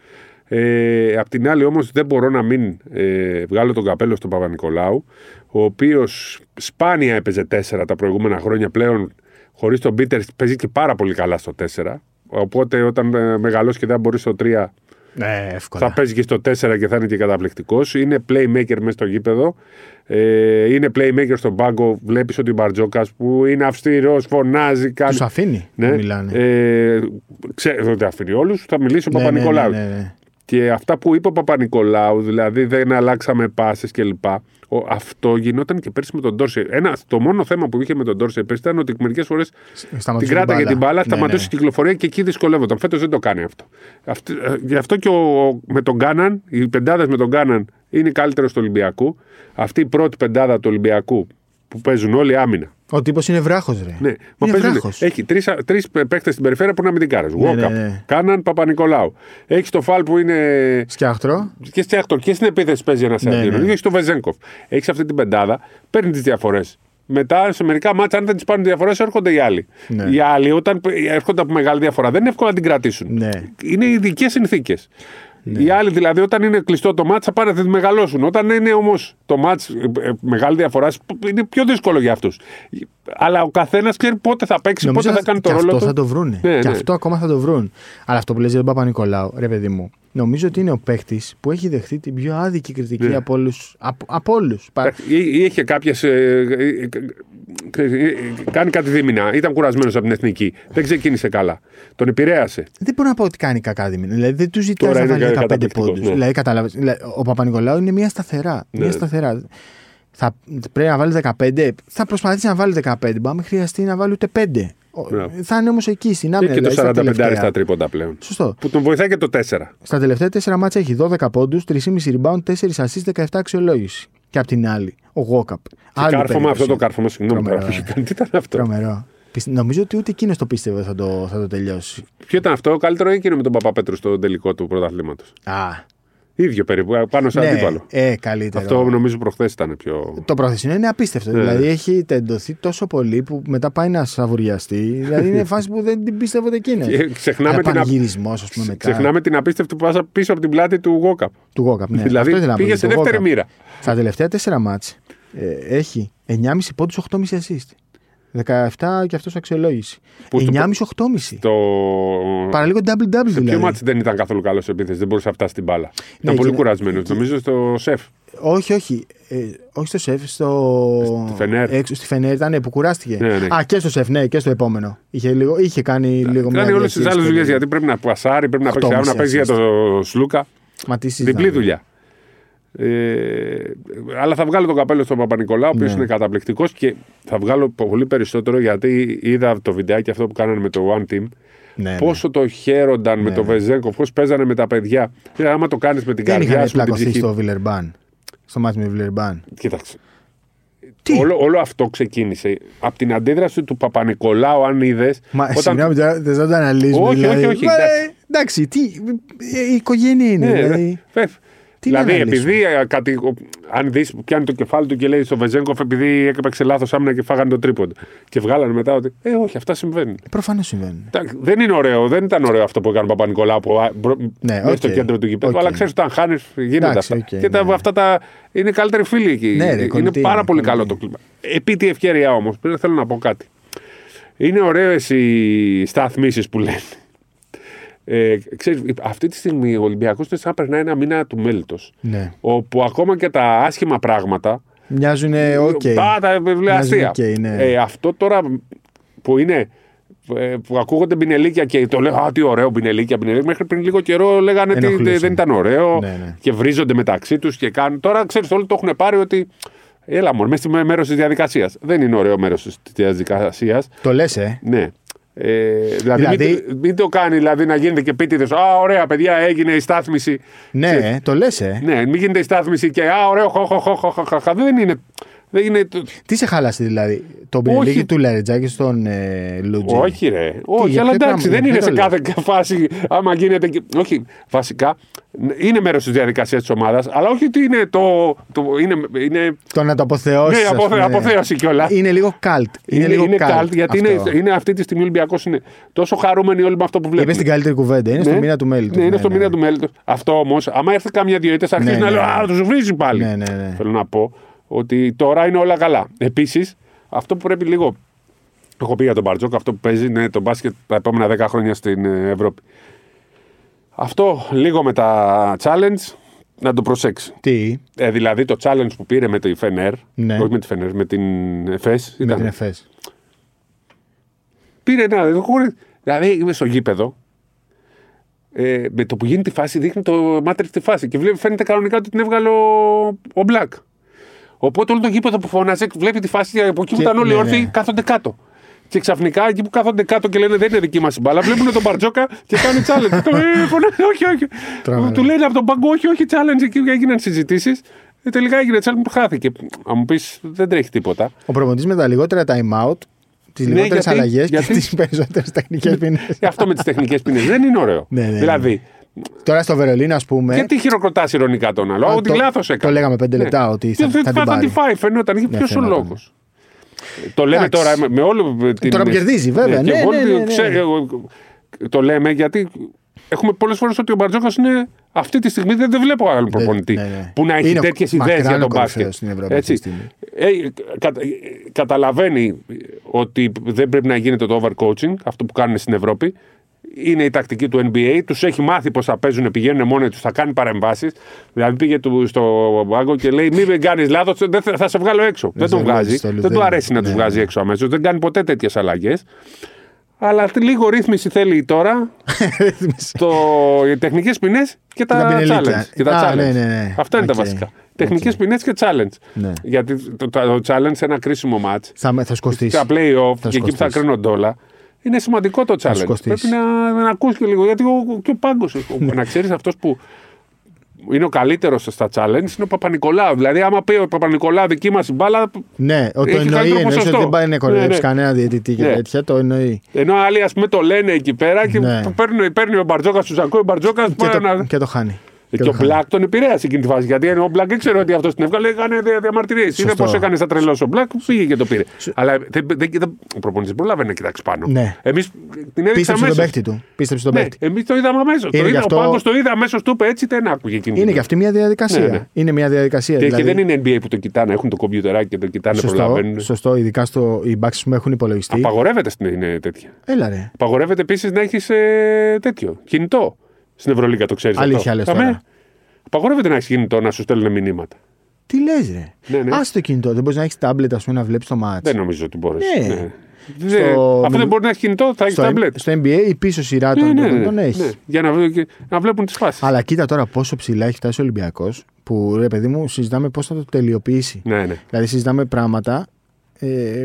B: Ε, απ' την άλλη, όμως, δεν μπορώ να μην ε, βγάλω τον καπέλο στον Παπα-Νικολάου, ο οποίος σπάνια έπαιζε 4 τα προηγούμενα χρόνια πλέον. Χωρίς τον Πίτερ παίζει και πάρα πολύ καλά στο 4. Οπότε όταν ε, μεγαλώσει και δεν μπορεί στο 3,
A: Ναι, εύκολα.
B: θα παίζει και στο 4 και θα είναι και καταπληκτικός. Είναι playmaker μέσα στο γήπεδο. Ε, είναι playmaker στον πάγκο. Βλέπεις ότι ο Μπαρτζόκας που είναι αυστηρός, φωνάζει, κάνει.
A: Τους αφήνει
B: Ναι,
A: να μιλάνε.
B: ε, ξέρω ότι αφήνει όλους. Θα μιλήσει ο
A: Ναι, ναι,
B: Παπα-Νικολάου.
A: ναι, ναι, ναι.
B: Και αυτά που είπε ο Παπα-Νικολάου, δηλαδή δεν αλλάξαμε πάσει κλπ. Ο- Αυτό γινόταν και πέρσι με τον Ντόρσε. Ένα, το μόνο θέμα που είχε με τον Ντόρσε πέρσι ήταν ότι μερικές φορές την
A: Σταματούσε
B: κράταγε την μπάλα,
A: Ναι,
B: σταματούσε
A: ναι.
B: την κυκλοφορία και εκεί δυσκολεύονταν. Φέτος δεν το κάνει αυτό. Αυτή- ε, γι' αυτό και ο, με τον Κάναν, οι πεντάδες με τον Κάναν είναι καλύτερος του Ολυμπιακού. Αυτή η πρώτη πεντάδα του Ολυμπιακού που παίζουν όλοι άμυνα.
A: Ο τύπος είναι βράχος, ρε.
B: Ναι, μα
A: είναι
B: παίζουν.
A: βράχος.
B: Έχει τρεις τρεις παίκτες στην περιφέρεια που είναι αμυντικάρε.
A: Ναι,
B: Βόκαπ,
A: ναι, ναι.
B: Κάναν, Παπα-Νικολάου. Έχει το φάλ που είναι
A: Σκιάχτρο.
B: και στη Ακτορ και στην επίθεση παίζει ένας
A: Ναι,
B: ναι,
A: ναι.
B: Έχει το Βεζέγκοφ. Έχεις αυτή την πεντάδα, παίρνει τις διαφορές. Μετά σε μερικά μάτια, αν δεν τις πάρουν διαφορές, έρχονται οι άλλοι.
A: Ναι.
B: Οι άλλοι, όταν έρχονται από μεγάλη διαφορά, δεν είναι εύκολο να την κρατήσουν.
A: Ναι.
B: Είναι ειδικές συνθήκες. Οι άλλοι δηλαδή, όταν είναι κλειστό το μάτσα, πάνε να τη μεγαλώσουν. Όταν είναι όμως το μάτς ε, ε, μεγάλη διαφορά, είναι πιο δύσκολο για αυτούς. Αλλά ο καθένας ξέρει πότε θα παίξει,
A: Νομίζω
B: πότε θα κάνει το
A: και
B: ρόλο
A: αυτό
B: του.
A: θα το βρούνε.
B: Ναι,
A: και
B: ναι.
A: αυτό ακόμα θα το βρουν. Αλλά αυτό που λες για τον Παπα-Νικολάου, ρε παιδί μου, νομίζω ότι είναι ο παίχτης που έχει δεχτεί την πιο άδικη κριτική
B: Ναι.
A: από όλους. Από, από όλους. Πα-
B: Ή, ή είχε κάποιες. Κάνει κάτι δίμηνα. Ήταν κουρασμένος από την εθνική. Δεν ξεκίνησε καλά. Τον επηρέασε.
A: Δεν μπορώ να πω ότι κάνει κακά δίμηνα. Δηλαδή δεν τους ζητάει
B: Τώρα
A: να
B: είναι
A: βάλει 15
B: καταπληκτικός,
A: πόντους.
B: ναι.
A: Δηλαδή, κατάλαβες, δηλαδή, ο Παπα-Νικολάου είναι μια σταθερά.
B: Ναι.
A: Μια σταθερά. Θα, πρέπει να βάλει 15. Θα προσπαθήσει να βάλει 15. Μπορεί να χρειαστεί να βάλει ούτε 5. Ο-
B: Μπράβο.
A: Θα είναι όμως εκεί στην άμυνα.
B: και το
A: δηλαδή, στα
B: 45
A: τελευταία.
B: στα τρίποντα πλέον.
A: Σωστό.
B: Που τον βοηθάει και το 4.
A: Στα τελευταία 4 μάτσα έχει 12 πόντους, 3,5 rebound, 4 assist, 17 αξιολόγηση. Και απ' την άλλη, ο Γόκαπ.
B: Και κάρφωμα, αυτό το κάρφωμα, συγγνώμη
A: Τρομερό,
B: τώρα που είχε
A: ε.
B: κάνει. Τι ήταν αυτό;
A: Τρομερό. Πιστε- Νομίζω ότι ούτε εκείνος το πίστευε θα το, θα το τελειώσει.
B: Ποιο ήταν αυτό, καλύτερο ή εκείνο με τον Παπαπέτρου στο τελικό του πρωταθλήματος;
A: Α,
B: ίδιο περίπου, πάνω σε
A: ναι,
B: αντίπαλο.
A: ε, καλύτερο.
B: Αυτό νομίζω προχθές ήταν πιο.
A: Το προθεσινό είναι απίστευτο.
B: Ναι.
A: Δηλαδή έχει τεντωθεί τόσο πολύ που μετά πάει να σαβουριαστεί. δηλαδή είναι φάση που δεν την πίστευε ούτε εκείνο.
B: Και ξεχνάμε την, απ-
A: Πανηγυρισμό, ας πούμε, μετά.
B: ξεχνάμε την απίστευτη πάσα πίσω από την πλάτη του Γόκαπ.
A: Του Γόκαπ. Ναι. Αυτό
B: δηλαδή
A: ήθελα να πω,
B: πήγε
A: το
B: σε δεύτερη
A: Walkup.
B: μοίρα.
A: Στα τελευταία 4 μάτς ε, έχει 9,5 πόντους, 8,5 assist. 17 και αυτός αξιολόγηση.
B: Που στο-
A: 9,5-8,5.
B: Το...
A: Παραλίγο double-double
B: Σε
A: δηλαδή.
B: ποιο μάτι δεν ήταν καθόλου καλός σε επίθεση, δεν μπορούσε να φτάσει την μπάλα. Ήταν
A: Ναι,
B: πολύ
A: και-
B: κουρασμένος.
A: και-
B: Νομίζω στο σεφ.
A: Όχι, όχι. Ε, όχι στο σεφ, στο.
B: Στη Φενέρ.
A: Έξω στη Φενέρ ήταν που κουράστηκε.
B: Ναι, ναι.
A: Α, και στο σεφ, ναι, και στο επόμενο. Είχε, λίγο, είχε κάνει λίγο
B: Κάνει
A: μια
B: όλες τις
A: διαχείριση
B: άλλε δουλειές
A: περίεργη.
B: γιατί πρέπει να πασάρει, πρέπει να παίξει
A: Οκτώ
B: άλλο, να παίζει για
A: μισή
B: το Σλούκα.
A: Μα τι
B: Διπλή
A: συζητάμε.
B: δουλειά. Ε, αλλά θα βγάλω τον καπέλο στον Παπα-Νικολάου, ο οποίος
A: Ναι.
B: είναι καταπληκτικός και θα βγάλω πολύ περισσότερο γιατί είδα το βιντεάκι αυτό που κάνανε με το One Team.
A: Ναι, ναι.
B: Πόσο το χαίρονταν με
A: Ναι,
B: το
A: ναι.
B: Βεζέγκο, πώς παίζανε με τα παιδιά. Ε, άμα το κάνεις με την
A: Δεν
B: καρδιά
A: είχαν
B: σου, την
A: πλακωθεί
B: ψυχή.
A: στο Βιλερμπάν; Στο μάτι με Βιλερμπάν;
B: Κοίταξε.
A: Τι;
B: Όλο, όλο αυτό ξεκίνησε από την αντίδραση του Παπα-Νικολάου, αν είδες.
A: Μα συγγνώμη, τώρα δεν θα το αναλύσουμε.
B: Όχι,
A: δηλαδή.
B: όχι, όχι,
A: Μα,
B: εντάξει.
A: ε, εντάξει, τι. ε, Η οικογένεια είναι.
B: Ναι,
A: δηλαδή.
B: ναι.
A: Τι να
B: δηλαδή,
A: αναλύσουμε;
B: επειδή ε, κάτι, ο- αν δεις, πιάνει το κεφάλι του και λέει στο Βεζέγκοφ, επειδή έπαιξε λάθος άμυνα και φάγανε το τρίποντο. Και βγάλανε μετά ότι, Ε, όχι, αυτά συμβαίνουν.
A: Προφανώς συμβαίνουν.
B: Εντάξει, Δεν είναι ωραίο, δεν ήταν ωραίο αυτό που έκανε ο Παπανικολάου που, α, μπρο-
A: Ναι,
B: μέσα στο
A: οκ.
B: κέντρο του γηπέδου.
A: Οκ.
B: Αλλά ξέρεις, όταν χάνεις, γίνονται
A: Εντάξει,
B: αυτά.
A: οκ,
B: και τα,
A: ναι.
B: αυτά τα είναι καλύτεροι φίλοι εκεί.
A: Ναι, ρε,
B: είναι
A: κολλητοί
B: πάρα
A: είναι,
B: πολύ
A: κολλητοί.
B: καλό το κλίμα. Επί τη ευκαιρία όμως, πριν θέλω να πω κάτι. Είναι ωραίες οι σταθμίσεις που λένε. Ε, ξέρεις, αυτή τη στιγμή ο Ολυμπιακός είναι σαν να περνάει ένα μήνα του μέλιτος.
A: Ναι.
B: Όπου ακόμα και τα άσχημα πράγματα.
A: Μοιάζουν οκ.
B: Τα, τα βιβλία
A: Μοιάζουν
B: αστεία.
A: οκ, ναι.
B: ε, αυτό τώρα που είναι ε, που ακούγονται μπινελίκια και το λέω Α, τι ωραίο μπινελίκια, μπινελίκια. Μέχρι πριν λίγο καιρό λέγανε ότι
A: Ενοχλούσε.
B: δεν ήταν ωραίο
A: Ναι, ναι.
B: και βρίζονται μεταξύ τους και κάνουν. Τώρα ξέρεις, όλοι το έχουν πάρει ότι. Έλα μόνο, μέσα στη μέρος της διαδικασίας. Δεν είναι ωραίο μέρος της διαδικασίας.
A: Το λες, ε.
B: Ναι. Ε, δηλαδή,
A: Δηλαδή-
B: Μην, μην το κάνει δηλαδή, να γίνεται και επίτηδες. Α, ωραία, παιδιά, έγινε η στάθμιση.
A: Ναι, ε, το λες, ε.
B: Ναι, μην γίνεται η στάθμιση και Α, ωραίο, χω, χω, χω, χω, χω, χω, χω. Δεν είναι. Δεν είναι το-
A: Τι σε χάλασε δηλαδή, το μπινελίκι του Λαριτζάκη στον ε, Λουτζή;
B: Όχι, ρε. Όχι,
A: για
B: αλλά
A: ποιο
B: εντάξει,
A: πράγμα,
B: δεν είναι
A: ποιο
B: σε
A: το
B: κάθε φάση. Άμα γίνεται. και- Όχι, βασικά είναι μέρος της διαδικασίας της ομάδας, αλλά όχι ότι είναι το. το είναι, είναι,
A: Το να το αποθεώσεις.
B: ναι, αποθε, αποθέωση κιόλας.
A: Είναι λίγο καλτ.
B: Είναι,
A: λίγο
B: είναι
A: cult
B: cult, γιατί
A: αυτό.
B: είναι, είναι αυτή τη στιγμή ο Ολυμπιακός είναι τόσο χαρούμενοι όλοι με αυτό που βλέπουμε.
A: Είπε την καλύτερη κουβέντα. Είναι στο
B: Ναι.
A: μήνα του μέλη του.
B: Ναι, είναι στο μήνα του μέλη του. Αυτό όμως, άμα έρθει κάμια διοητέ, αρχίζεις
A: Ναι,
B: να
A: ναι,
B: λέω
A: ναι.
B: Α, του βρίζει πάλι.
A: Ναι, ναι, ναι.
B: Θέλω να πω ότι τώρα είναι όλα καλά. Επίσης, αυτό που πρέπει λίγο. Έχω πει για τον Μπαρτζόκ, αυτό που παίζει είναι το μπάσκετ τα επόμενα 10 χρόνια στην ε, Ευρώπη. Αυτό λίγο με τα challenge να το προσέξει.
A: Τι,
B: Ε, δηλαδή το challenge που πήρε με τη Φενέρ,
A: Ναι.
B: όχι με τη Φενέρ, με την ΕΦΕΣ.
A: με
B: ήταν.
A: την ΕΦΕΣ.
B: Πήρε ένα. Δηλαδή είμαι στο γήπεδο. Ε, με το που γίνει τη φάση δείχνει το μάτρι τη φάση και βλέπει, φαίνεται κανονικά ότι την έβγαλε ο, ο Black. Οπότε όλο το γήπεδο που φώναζε βλέπει τη φάση και από εκεί που
A: Και-
B: ήταν όλοι
A: ναι,
B: όρθιοι
A: ναι.
B: κάθονται κάτω. Και ξαφνικά εκεί που κάθονται κάτω και λένε δεν είναι δική μας η μπάλα, βλέπουν τον Μπαρτζόκα και κάνει challenge. Το, ε, φωνάζει, όχι, όχι.
A: Τρομερό.
B: Του λένε από τον πάγκο, όχι, όχι, challenge. Εκεί έγιναν συζητήσεις. Ε, τελικά έγινε challenge που χάθηκε. Αν μου πεις, δεν τρέχει τίποτα.
A: Ο προπονητής με τα λιγότερα time out, τις
B: Ναι,
A: λιγότερες
B: γιατί-
A: αλλαγές και
B: γιατί-
A: τις περισσότερες τεχνικές ποινέ.
B: Ε, αυτό με τις τεχνικές ποινέ δεν είναι ωραίο.
A: Ναι, ναι, ναι.
B: δηλαδή,
A: Τώρα στο Βερολίνο, ας πούμε.
B: γιατί χειροκροτάς ηρωνικά τον άλλο.
A: Α,
B: Ότι
A: το-
B: λάθος έκανε.
A: το λέγαμε πέντε λεπτά, ότι θα-
B: Και
A: θα την
B: θα
A: πάρει.
B: τη φάει, φαινόταν.
A: Ναι,
B: Ποιο ο
A: φαινόταν.
B: λόγος. Το λέμε
A: Εντάξει.
B: τώρα με- με όλο. την-
A: Τώρα που κερδίζει, βέβαια.
B: και
A: Ναι,
B: εγώ
A: ναι,
B: ότι
A: ναι, ναι.
B: ξέρω, εγώ- Το λέμε γιατί έχουμε πολλές φορές ότι ο Μπαρτζόκας είναι. Αυτή τη στιγμή δεν, δεν βλέπω άλλον προπονητή
A: ναι, ναι.
B: που να έχει
A: Είναι
B: τέτοιες
A: μακράν
B: ιδέες για
A: ο
B: τον
A: κορυφαίος
B: μπάσκετ.
A: στην Ευρώπη
B: Έτσι.
A: αυτή τη στιγμή.
B: Ε, κατα- ε, καταλαβαίνει ότι δεν πρέπει να γίνεται το overcoaching, αυτό που κάνουν στην Ευρώπη. Είναι η τακτική του NBA. Τους έχει μάθει πώς θα παίζουν, πηγαίνουν μόνοι τους, θα κάνει παρεμβάσεις. Δηλαδή πήγε του, στο πάγκο και λέει: Μην κάνεις λάθος, θα, θα σε βγάλω έξω. Δεν, τον
A: σε
B: βγάζει.
A: βγάζει στο
B: Δεν
A: λουδένι.
B: του αρέσει να τους
A: Ναι,
B: βγάζει
A: ναι.
B: έξω αμέσως. Δεν κάνει ποτέ τέτοιες αλλαγές. Αλλά αυτή λίγο ρύθμιση θέλει τώρα το, οι τεχνικές ποινές και τα,
A: τα μπινελίκια.
B: challenge. Και τα
A: Α,
B: challenge.
A: ναι, ναι, ναι.
B: Αυτά είναι τα
A: Οκ.
B: βασικά. Τεχνικές ποινές και challenge.
A: Ναι.
B: Γιατί το, το, το challenge σε ένα κρίσιμο ματς,
A: Θα, με- θα σου κοστίσει.
B: στα play-off
A: Θα
B: και εκεί που θα
A: σκοστίσει.
B: κρίνονται όλα, είναι σημαντικό το challenge.
A: σκοστίσει.
B: Πρέπει να, να ακούσει και λίγο. Γιατί ο, και ο πάγκος. να ξέρεις αυτός που είναι ο καλύτερος στα challenge είναι ο Παπα-Νικολάου. Δηλαδή, άμα πει ο Παπα-Νικολάου δική μας μπάλα.
A: Ναι, ο, το
B: Έχει
A: εννοεί.
B: καλύτερο
A: Εννοείς ότι
B: ποσοστό.
A: δεν πάει να
B: Ναι,
A: κοροϊδέψει
B: ναι.
A: κανένα διαιτητή και
B: Ναι.
A: τέτοια. Το εννοεί.
B: Ενώ άλλοι, ας πούμε, το λένε εκεί πέρα και
A: Ναι.
B: παίρνει, παίρνει ο Μπαρτζόκας του ακούει ο Μπαρτζόκας.
A: Και το, και το χάνει.
B: Και,
A: το
B: ο
A: χάνει.
B: Μπλακ τον επηρέασε εκείνη τη φάση. Γιατί ο Μπλακ δεν ξέρω ότι αυτός την έβγαλε, έκανε δια- διαμαρτυρίες. Είναι
A: Σωστό.
B: πώς έκανε στα τρελός ο Μπλακ, πήγε και το πήρε. Αλλά δεν, δεν, δεν, ο προπονητής πρόλαβε να κοιτάξει πάνω.
A: Ναι.
B: Εμείς την έδειξαμε
A: Πίστεψε τον
B: αμέσως.
A: παίκτη του. Πίστεψε τον
B: Ναι,
A: παίκτη.
B: εμείς το είδαμε αμέσως.
A: Είναι γι' αυτό-
B: Ο Πάγκο το είδε αμέσως, του είπε έτσι, δεν άκουγε εκείνη.
A: Είναι
B: την
A: και αυτή μια διαδικασία.
B: Ναι, ναι.
A: Είναι μια διαδικασία.
B: Και,
A: δηλαδή,
B: και δεν είναι NBA που το κοιτάνε, έχουν το κομπιουτεράκι και το κοιτάνε,
A: Σωστό,
B: προλαβαίνουν.
A: σωστό, ειδικά στο, οι backs που έχουν υπολογιστεί.
B: Απαγορεύεται στην είναι τέτοια.
A: Έλα ρε.
B: Απαγορεύεται επίσης να έχεις ε, τέτοιο κινητό. Στην Ευρωλίγα το ξέρεις.
A: Αλήθεια λες τώρα.
B: Απαγορεύεται να έχεις κινητό να σου στέλνουν μηνύματα.
A: Τι λες, ρε.
B: Ναι, ναι.
A: Α το κινητό. Δεν μπορείς να έχεις τάμπλετ, ας πούμε, να βλέπεις το μάτσο.
B: Δεν νομίζω ότι μπορείς.
A: Ναι.
B: Δεν-
A: Στο-
B: Αφού δεν μπορεί να έχεις κινητό, θα έχεις
A: στο,
B: τάμπλετ.
A: στο NBA η πίσω σειρά
B: Ναι,
A: των
B: ναι, ναι,
A: ναι, τον έχεις.
B: ναι. Για να, βλέ- και- να βλέπουν τις φάσεις.
A: Αλλά κοίτα τώρα πόσο ψηλά έχει φτάσει ο Ολυμπιακός, που ρε παιδί μου, συζητάμε πώς θα το τελειοποιήσει.
B: Ναι, ναι.
A: Δηλαδή, συζητάμε πράγματα ε,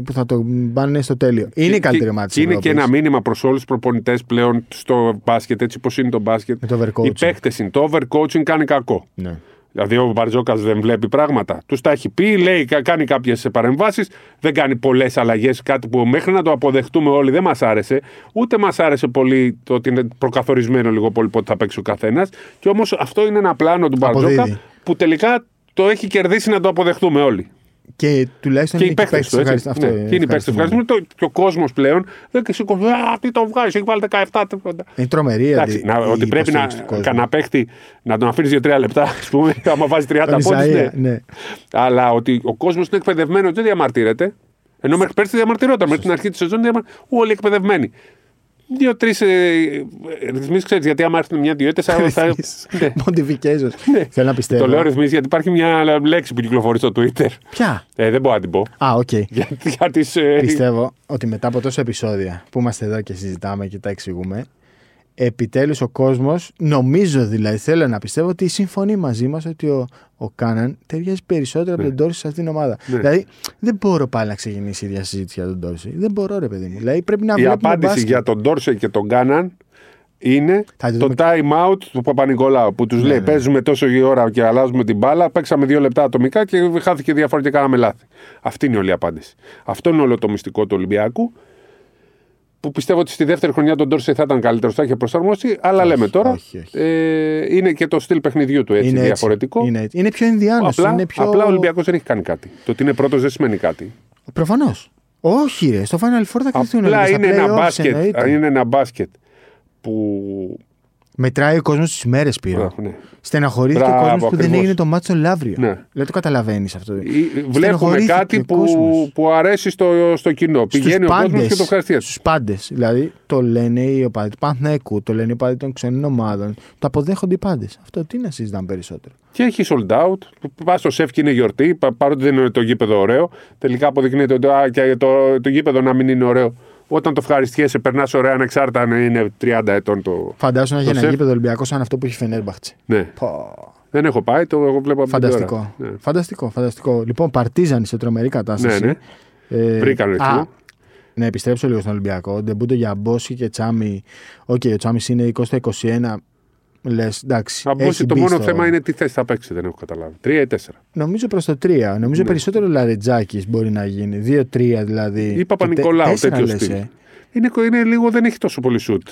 A: που θα το πάνε στο τέλειο. Είναι η καλύτερη μάτι
B: Και είναι και ένα μήνυμα προς όλους τους προπονητές πλέον στο μπάσκετ, έτσι όπω είναι το μπάσκετ.
A: Με το overcoaching.
B: Οι παίχτε είναι. Το overcoaching κάνει κακό.
A: Ναι.
B: Δηλαδή ο Μπαρτζόκας δεν βλέπει πράγματα. Τους τα έχει πει, λέει, κα- κάνει κάποιες παρεμβάσεις, δεν κάνει πολλές αλλαγές. Κάτι που μέχρι να το αποδεχτούμε όλοι δεν μας άρεσε. Ούτε μας άρεσε πολύ το ότι είναι προκαθορισμένο λίγο πολύ πότε θα παίξει ο καθένας. Και όμως αυτό είναι ένα πλάνο του Μπαρτζόκα
A: Αποδίδει.
B: που τελικά το έχει κερδίσει να το αποδεχτούμε όλοι.
A: Και τουλάχιστον
B: Και οι
A: είναι και
B: παίχτε
A: παίκτες
B: του. έτσι.
A: ευχαριστώ-
B: Ναι,
A: αυτό,
B: και είναι οι παίχτε του.
A: ευχαριστούμε.
B: Ευχαριστούμε. Το- Και ο κόσμος πλέον δεν σηκώνει. Α, τι το βγάζεις, έχει βάλει 17. τίποτα».
A: Είναι τρομερή
B: Εντάξει,
A: αντι-
B: να,
A: η
B: ότι πρέπει να
A: υποστήριξη του κόσμου.
B: κανένα παίχτη να τον αφήνεις 2-3 λεπτά, ας πούμε, άμα βάζει 30 πόντους.
A: Ισαΐα,
B: Ναι.
A: ναι.
B: Αλλά ότι ο κόσμος είναι εκπαιδευμένος, δεν διαμαρτύρεται. Ενώ μέχρι πέρσι διαμαρτυρόταν. Μέχρι την αρχή της σεζόν διαμα... όλοι εκπαιδευμένοι. Δύο-τρεις ε, ρυθμίσεις, ξέρεις, γιατί άμα έρθουν μια-δύο έτε. θα. Ναι.
A: Modifications. Θέλω να πιστεύω.
B: Το λέω ρυθμίσεις γιατί υπάρχει μια λέξη που κυκλοφορεί στο Twitter.
A: Ποια;
B: Ε, δεν μπορώ να την πω.
A: Α, οκ.
B: Για, για τις, ε,
A: Πιστεύω ότι μετά από τόσα επεισόδια που είμαστε εδώ και συζητάμε και τα εξηγούμε, επιτέλους ο κόσμος, νομίζω δηλαδή, θέλω να πιστεύω ότι συμφωνεί μαζί μας ότι ο, ο Κάναν ταιριάζει περισσότερο από
B: Ναι.
A: τον Ντόρση σε αυτήν την ομάδα.
B: Ναι.
A: Δηλαδή, δεν μπορώ πάλι να ξεκινήσει η ίδια συζήτηση για τον Ντόρση. Δεν μπορώ, ρε παιδί μου. Δηλαδή, πρέπει να
B: Η
A: βλέπουμε
B: απάντηση
A: μπάσκετ.
B: για τον Ντόρσε και τον Κάναν είναι
A: Θα τη
B: το
A: δούμε-
B: time out του Παπα-Νικολάου που τους
A: Ναι,
B: λέει:
A: ναι.
B: Παίζουμε τόσο η ώρα και αλλάζουμε την μπάλα. Παίξαμε δύο λεπτά ατομικά και χάθηκε διαφορά και κάναμε λάθη. Αυτή είναι όλη η απάντηση. Αυτό είναι όλο το μυστικό του Ολυμπιακού. Που πιστεύω ότι στη δεύτερη χρονιά τον Ντόρσε θα ήταν καλύτερος, θα είχε προσαρμοστεί. Αλλά λέμε τώρα.
A: όχι, όχι.
B: Ε, είναι και το στυλ παιχνιδιού του έτσι
A: είναι έτσι.
B: διαφορετικό.
A: Είναι, έτσι. είναι πιο ενδιάνο.
B: Απλά,
A: είναι πιο...
B: απλά ο Ολυμπιακός δεν έχει κάνει κάτι. Το ότι είναι πρώτος δεν σημαίνει κάτι.
A: Προφανώς. Όχι, ρε. Στο Final Four θα κρυφτούν
B: Απλά
A: όλοι. Στα
B: είναι ένα,
A: playoffs
B: μπάσκετ,
A: εννοείται.
B: είναι ένα μπάσκετ που.
A: Μετράει ο κόσμος τις μέρε πήρε.
B: Μπράβο, ναι.
A: Στεναχωρήθηκε ο
B: Μπράβο,
A: κόσμος που δεν
B: ακριβώς.
A: έγινε το μάτσο Λαύριο.
B: Ναι.
A: Δεν το καταλαβαίνεις αυτό.
B: Ή- Βλέπουμε
A: Στενοχωρήθηκε
B: κάτι
A: ο
B: που,
A: κόσμος.
B: που αρέσει στο, στο κοινό. Πηγαίνει ο κόσμος και το ευχαριστεί.
A: Στους πάντες. Δηλαδή το λένε οι οπαδοί του Παναθηναϊκού, το λένε οι οπαδοί των ξένων ομάδων. Το αποδέχονται οι πάντες. Αυτό τι να συζητάμε περισσότερο.
B: Και έχει sold out. Πας στο σεφ και είναι γιορτή, πα- παρότι δεν είναι το γήπεδο ωραίο. Τελικά αποδεικνύεται ότι α, και το, το γήπεδο να μην είναι ωραίο. Όταν το ευχαριστιέσαι, περνάς ωραία ανεξάρτητα αν είναι 30 ετών το.
A: Φαντάζομαι να έχει
B: Το
A: ένα
B: σεφ.
A: γήπεδο Ολυμπιακός σαν αυτό που έχει Φενέρμπαχτσε.
B: Ναι.
A: Πω.
B: Δεν έχω πάει, το εγώ βλέπω από την
A: Φανταστικό.
B: ώρα. Ναι.
A: Φανταστικό, φανταστικό. Λοιπόν, Παρτίζαν σε τρομερή κατάσταση.
B: Ναι, ναι.
A: Ε,
B: Βρήκαν ρυθμό.
A: α, Να επιστρέψω λίγο στον Ολυμπιακό. Ντεμπούτο για Μπόση και Τσάμι. Οκ, ο Τσάμις είναι 20 στα 21. Λες, εντάξει.
B: Από
A: έχει
B: όσοι το
A: μπει
B: μόνο
A: στο-
B: θέμα είναι τι θέση θα παίξει, δεν έχω καταλάβει. Τρία ή τέσσερα.
A: Νομίζω προς το 3. Νομίζω
B: Ναι.
A: περισσότερο Λαρετζάκης μπορεί να γίνει. 2-3 δηλαδή.
B: Ή
A: Και
B: Παπα-Νικολάου,
A: τε- τέσσερα
B: τέτοιο
A: λες,
B: στυλ.
A: ε.
B: Είναι, είναι λίγο, δεν έχει τόσο πολύ σουτ.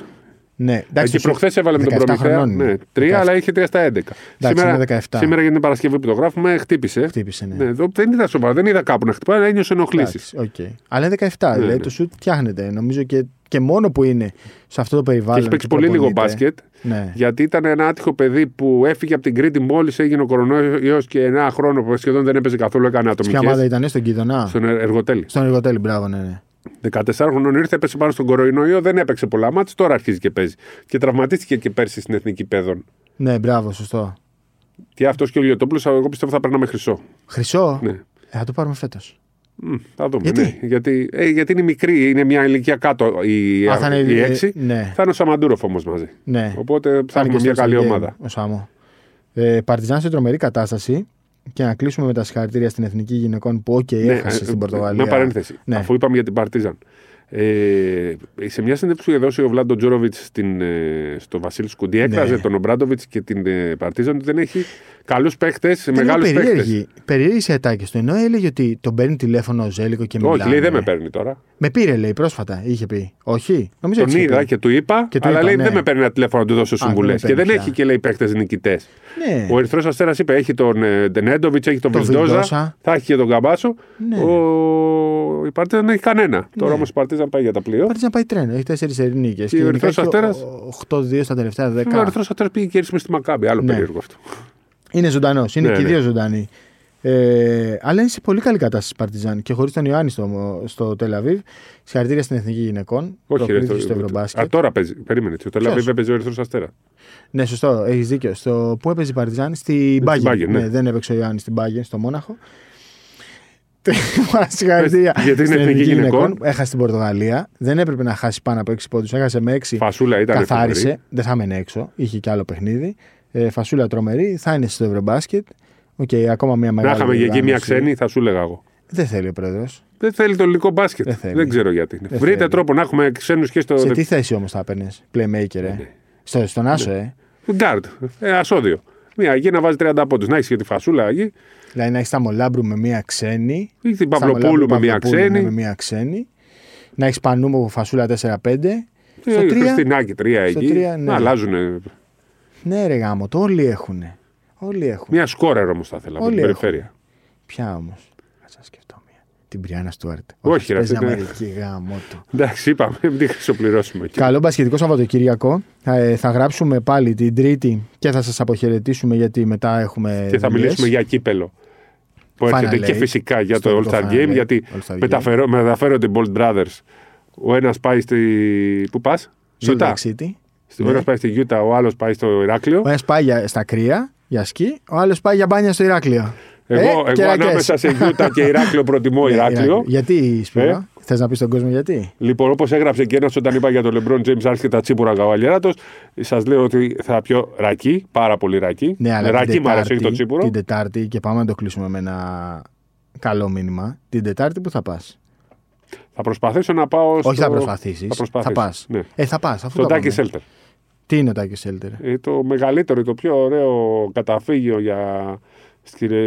A: Ναι, εντάξει.
B: και
A: το
B: προχθές
A: σου-
B: έβαλε με τον
A: 17
B: Προμηθέα.
A: χρονών είναι.
B: Ναι, τρία,
A: 17.
B: αλλά είχε 3 στα 11. σήμερα,
A: είναι 17.
B: σήμερα για την Παρασκευή που το γράφουμε, χτύπησε.
A: Χτύπησε, ναι.
B: Ναι, εδώ δεν είδα σοβαρά, δεν είδα κάπου να χτυπάει, αλλά ένιωσε ενοχλήσεις.
A: Εντάξει, οκ. Αλλά είναι 17. δηλαδή
B: ναι.
A: το σουτ φτιάχνεται. Νομίζω και, και μόνο που είναι σε αυτό το
B: Και
A: περιβάλλον.
B: έχει παίξει
A: και
B: πολύ λίγο
A: προπονείται.
B: μπάσκετ.
A: Ναι.
B: Γιατί ήταν ένα άτυχο παιδί που έφυγε από την Κρήτη μόλις έγινε ο κορονοϊός και ένα χρόνο που σχεδόν δεν έπαιζε καθόλου, έκανε
A: Ποια ομάδα
B: ατομικές.
A: ήταν στον Κιδωνά.
B: Στον Ερ- Εργοτέλη.
A: Στον Εργοτέλη, μπράβο, ναι. ναι.
B: 14 χρονών ήρθε, έπεσε πάνω στον κορονοϊό, δεν έπαιξε πολλά μάτς, τώρα αρχίζει και παίζει. Και τραυματίστηκε και πέρσι στην εθνική παιδών.
A: Ναι, μπράβο, σωστό.
B: Και αυτός και ο Λιωτόπουλο, εγώ πιστεύω θα περνάμε χρυσό.
A: Χρυσό;
B: Ναι.
A: Ε, θα το πάρουμε φέτος.
B: Μμ, θα δούμε.
A: Γιατί;
B: Ναι. Γιατί, ε, γιατί είναι μικρή, είναι μια ηλικία κάτω η,
A: Α, θα είναι,
B: η
A: ε,
B: έξι.
A: ναι.
B: Θα είναι ο Σαμαντούροφ όμως μαζί.
A: Ναι.
B: Οπότε θα
A: Θα είναι
B: έχουμε
A: και
B: μια
A: στο
B: καλή
A: Game,
B: ομάδα.
A: Ο Σάμο. Ε, Παρτιζάν σε τρομερή κατάσταση. Και να κλείσουμε με τα συγχαρητήρια στην εθνική γυναικών που, OK, έχασε
B: ε,
A: στην
B: ε,
A: Πορτογαλία.
B: Μια παρένθεση.
A: Ναι.
B: Αφού είπαμε για την Παρτίζαν. Ε, σε μια συνέντευξη που είχε δώσει ο Βλάντο Τζόροβιτς στο Βασίλη Σκουντή, έκραζε
A: Ναι.
B: τον Ομπράντοβιτς και την ε, Παρτίζαν ότι δεν έχει καλούς παίχτες,
A: Ήταν
B: μεγάλους
A: λίγο
B: παίχτες.
A: περίεργη. Περίεργη οι ατάκε του. Ενώ έλεγε ότι τον παίρνει τηλέφωνο ο Ζέλικο και μιλάει.
B: Όχι, λέει δεν με παίρνει τώρα.
A: Με πήρε, λέει, πρόσφατα. Είχε πει. Όχι. Νομίζω
B: Τον
A: έτσι είχε
B: είδα
A: πει.
B: και του είπα,
A: Και του
B: αλλά
A: είπα,
B: λέει
A: ναι.
B: δεν με παίρνει ένα τηλέφωνο να του δώσω
A: δεν
B: συμβουλές.
A: με
B: Και
A: παίρνει
B: δεν
A: πια.
B: έχει και λέει παίχτες νικητές.
A: Ναι.
B: Ο Ερυθρός Αστέρας είπε: Έχει τον ε, Ντενέντοβιτς, έχει τον
A: Τον
B: Βιλντόζα,
A: Βιλντόζα.
B: θα έχει και τον Καμπάσο.
A: Ναι.
B: Ο... Η Παρτίζαν δεν έχει κανένα. Τώρα όμως η Παρτίζαν πάει για τα play-in.
A: Πάρει να πάει τρένο. Έχει τέσσερις σερί νίκες.
B: Και ο Ερυθρός Αστέρας;
A: 8-2 στα τελευταία 10.
B: Ο Ερυθρός Αστέρας πήγε και μες στη Μακάμπι. Άλλο
A: Ναι.
B: περίεργο αυτό.
A: Είναι ζωντανός. Είναι
B: Ναι,
A: και οι
B: ναι.
A: δύο ζωντανοί. Ε, αλλά είναι σε πολύ καλή κατάσταση η Παρτιζάν και χωρίς τον Ιωάννη στο, στο Τελαβίβ. Συγχαρητήρια στην Εθνική Γυναικών.
B: Όχι, ρε,
A: Προκρίθηκε
B: το-
A: στο
B: Α,
A: Ευρωμπάσκετ.
B: τώρα παίζει. Περίμενε. Το Τελαβίβ έπαιζε ο Ερυθρός Αστέρας.
A: Ναι, σωστό, έχεις δίκιο. Στο... Πού έπαιζε η Παρτιζάν, στη Μπάγερν.
B: Bayern, ναι.
A: δεν έπαιξε ο Ιωάννης στην Μπάγερν, στο Μόναχο. Μας συγχαρητήρια.
B: Γιατί είναι
A: στην
B: Εθνική Γυναικών.
A: Έχασε την Πορτογαλία. Δεν έπρεπε να χάσει πάνω από 6 πόντους. Έχασε με 6.
B: Φασούλα ήταν
A: Καθάρισε.
B: φοβερή.
A: Δεν θα έμενε έξω. Είχε και άλλο παιχνίδι. Ε, φασούλα τρομερή. Θα είναι στο Ευρωμπάσκετ. Οκ, ακόμα μια
B: Να
A: μεγάλη.
B: είχαμε για εκεί μια
A: διοργάνωση.
B: ξένη, θα σου έλεγα εγώ.
A: Δεν θέλει ο πρόεδρος.
B: Δεν θέλει το ελληνικό μπάσκετ.
A: Δεν θέλει.
B: Δεν ξέρω γιατί.
A: Δεν
B: Βρείτε
A: θέλει.
B: τρόπο να έχουμε ξένους και στο.
A: Σε τι θέση όμως θα έπαιρνες, Playmaker, ε;
B: Ναι.
A: Στο, στον Άσο, ε;
B: Γκαρντ. Ε, άσο-δύο. Μία εκεί να βάζει 30 πόντους. Να έχεις και τη φασούλα εκεί.
A: Δηλαδή να έχεις τα Μολάμπρου με μία ξένη.
B: Ή την
A: Στα
B: Παυλοπούλου με μία
A: Παυλοπούλου, ναι, Με
B: ξένη.
A: μία ξένη. Να έχεις Πανούμο που φασούλα 4-5.
B: Ε,
A: Στο 3.
B: Χριστινάκη τρία
A: στο
B: εκεί.
A: τρία, ναι.
B: Να αλλάζουν.
A: Ναι, ρε γάμο, το όλοι έχουν. Όλοι έχουν.
B: Μία σκόρερ όμως θα ήθελα από
A: Όλοι
B: την
A: έχουν.
B: περιφέρεια.
A: Ποια όμως. Θα σκεφτώ μία. Την Μπριάννα Στουάρτ.
B: Όχι, ρε,
A: Παίζει
B: αυτή είναι-
A: Αμερική γάμο του.
B: Εντάξει, είπαμε, μην τη χρυσοπληρώσουμε εκεί.
A: Καλό μπασχετικό Σαββατοκύριακο. Ε, θα γράψουμε πάλι την Τρίτη και θα σας αποχαιρετήσουμε γιατί μετά έχουμε.
B: Και θα
A: δουλειές.
B: μιλήσουμε για κύπελο. Που
A: Final
B: έρχεται και
A: Eight.
B: φυσικά για
A: Στο
B: το
A: ελληνικό
B: All Star
A: Final
B: Game,
A: Eight.
B: γιατί
A: All-Star Game.
B: μεταφέρω, μεταφέρονται οι Bold Brothers. Ο ένας πάει στη. Πού πας;
A: Salt
B: Utah.
A: Lake City.
B: Στην
A: Ναι.
B: ναι. πάει στη Γιούτα, ο άλλος πάει στο Ηράκλειο.
A: Ο ένας πάει για, στα κρύα, για σκι, ο άλλος πάει για μπάνια στο Ηράκλειο.
B: Εγώ,
A: Ε,
B: εγώ
A: κερακές.
B: ανάμεσα σε Γιούτα και Ηράκλειο προτιμώ
A: Ναι,
B: Ηράκλειο.
A: Γιατί, Σπύρο,
B: Ε;
A: θες να πεις στον κόσμο γιατί;
B: Λοιπόν, όπως έγραψε και ένας όταν είπα για τον Λεμπρόν Τζέιμ, άρχισε τα τσίπουρα καβαλιέράτο. Σας λέω ότι θα πιω ρακί, πάρα πολύ ρακί.
A: Ναι, αλλά
B: ρακί
A: την
B: μου αρέσει, όχι το
A: Τετάρτη,
B: τσίπουρο.
A: την Τετάρτη, και πάμε να το κλείσουμε με ένα καλό μήνυμα. Την Τετάρτη που θα πας;
B: Θα προσπαθήσω να πάω στο.
A: Όχι θα προσπαθήσεις.
B: Θα,
A: Θα
B: προσπαθήσω.
A: πας.
B: Ναι.
A: Ε, θα πας. Αυτό
B: Στο
A: το
B: Τάκι
A: πάμε.
B: Σέλτερ.
A: Τι είναι ο Τάκης Σέλτερ.
B: Ε, το μεγαλύτερο, το πιο ωραίο καταφύγιο για σκυλ-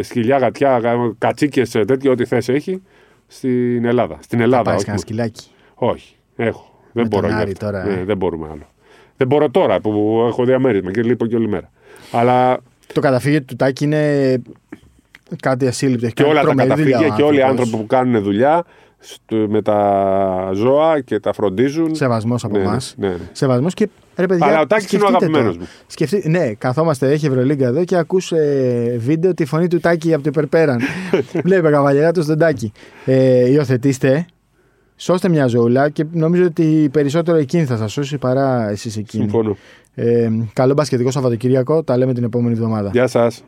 B: σκυλιά, γατιά, κατσίκες, τέτοιο, ό,τι θες έχει στην Ελλάδα. Στην
A: Θα
B: Ελλάδα.
A: πάει
B: όχι,
A: κανένα σκυλάκι.
B: όχι, έχω. Δεν
A: Με
B: μπορώ
A: τον
B: γι'
A: Άρη
B: αυτό.
A: τώρα,
B: Ναι,
A: ε.
B: δεν μπορούμε άλλο. Δεν μπορώ τώρα που έχω διαμέρισμα και λείπω και όλη μέρα. Αλλά
A: Το καταφύγιο του Τάκη είναι κάτι ασύλληπτο. Έχει
B: και
A: κάνει
B: όλα τα
A: τρομερή δουλειά
B: καταφύγια
A: ο
B: και όλοι οι
A: άνθρωπος.
B: άνθρωποι που κάνουν δουλειά στο- με τα ζώα και τα φροντίζουν.
A: Σεβασμός από
B: Ναι,
A: εμάς.
B: ναι, ναι.
A: Σεβασμός και ρε παιδιά.
B: Αλλά ο Τάκης είναι ο
A: σκεφτείτε
B: αγαπημένος
A: τώρα.
B: μου.
A: Σκεφτείτε, ναι, καθόμαστε, έχει Ευρωλίγκα εδώ και ακούς ε, βίντεο τη φωνή του Τάκη από το υπερπέραν. Βλέπει καβαλιέρα του στον Τάκη. Ε, υιοθετήστε, σώστε μια ζωούλα και νομίζω ότι περισσότερο εκείνη θα σας σώσει παρά εσείς εκείνη.
B: Συμφωνώ.
A: Ε, καλό μπασκετικό Σαββατοκύριακο. Τα λέμε την επόμενη εβδομάδα.
B: Γεια σας.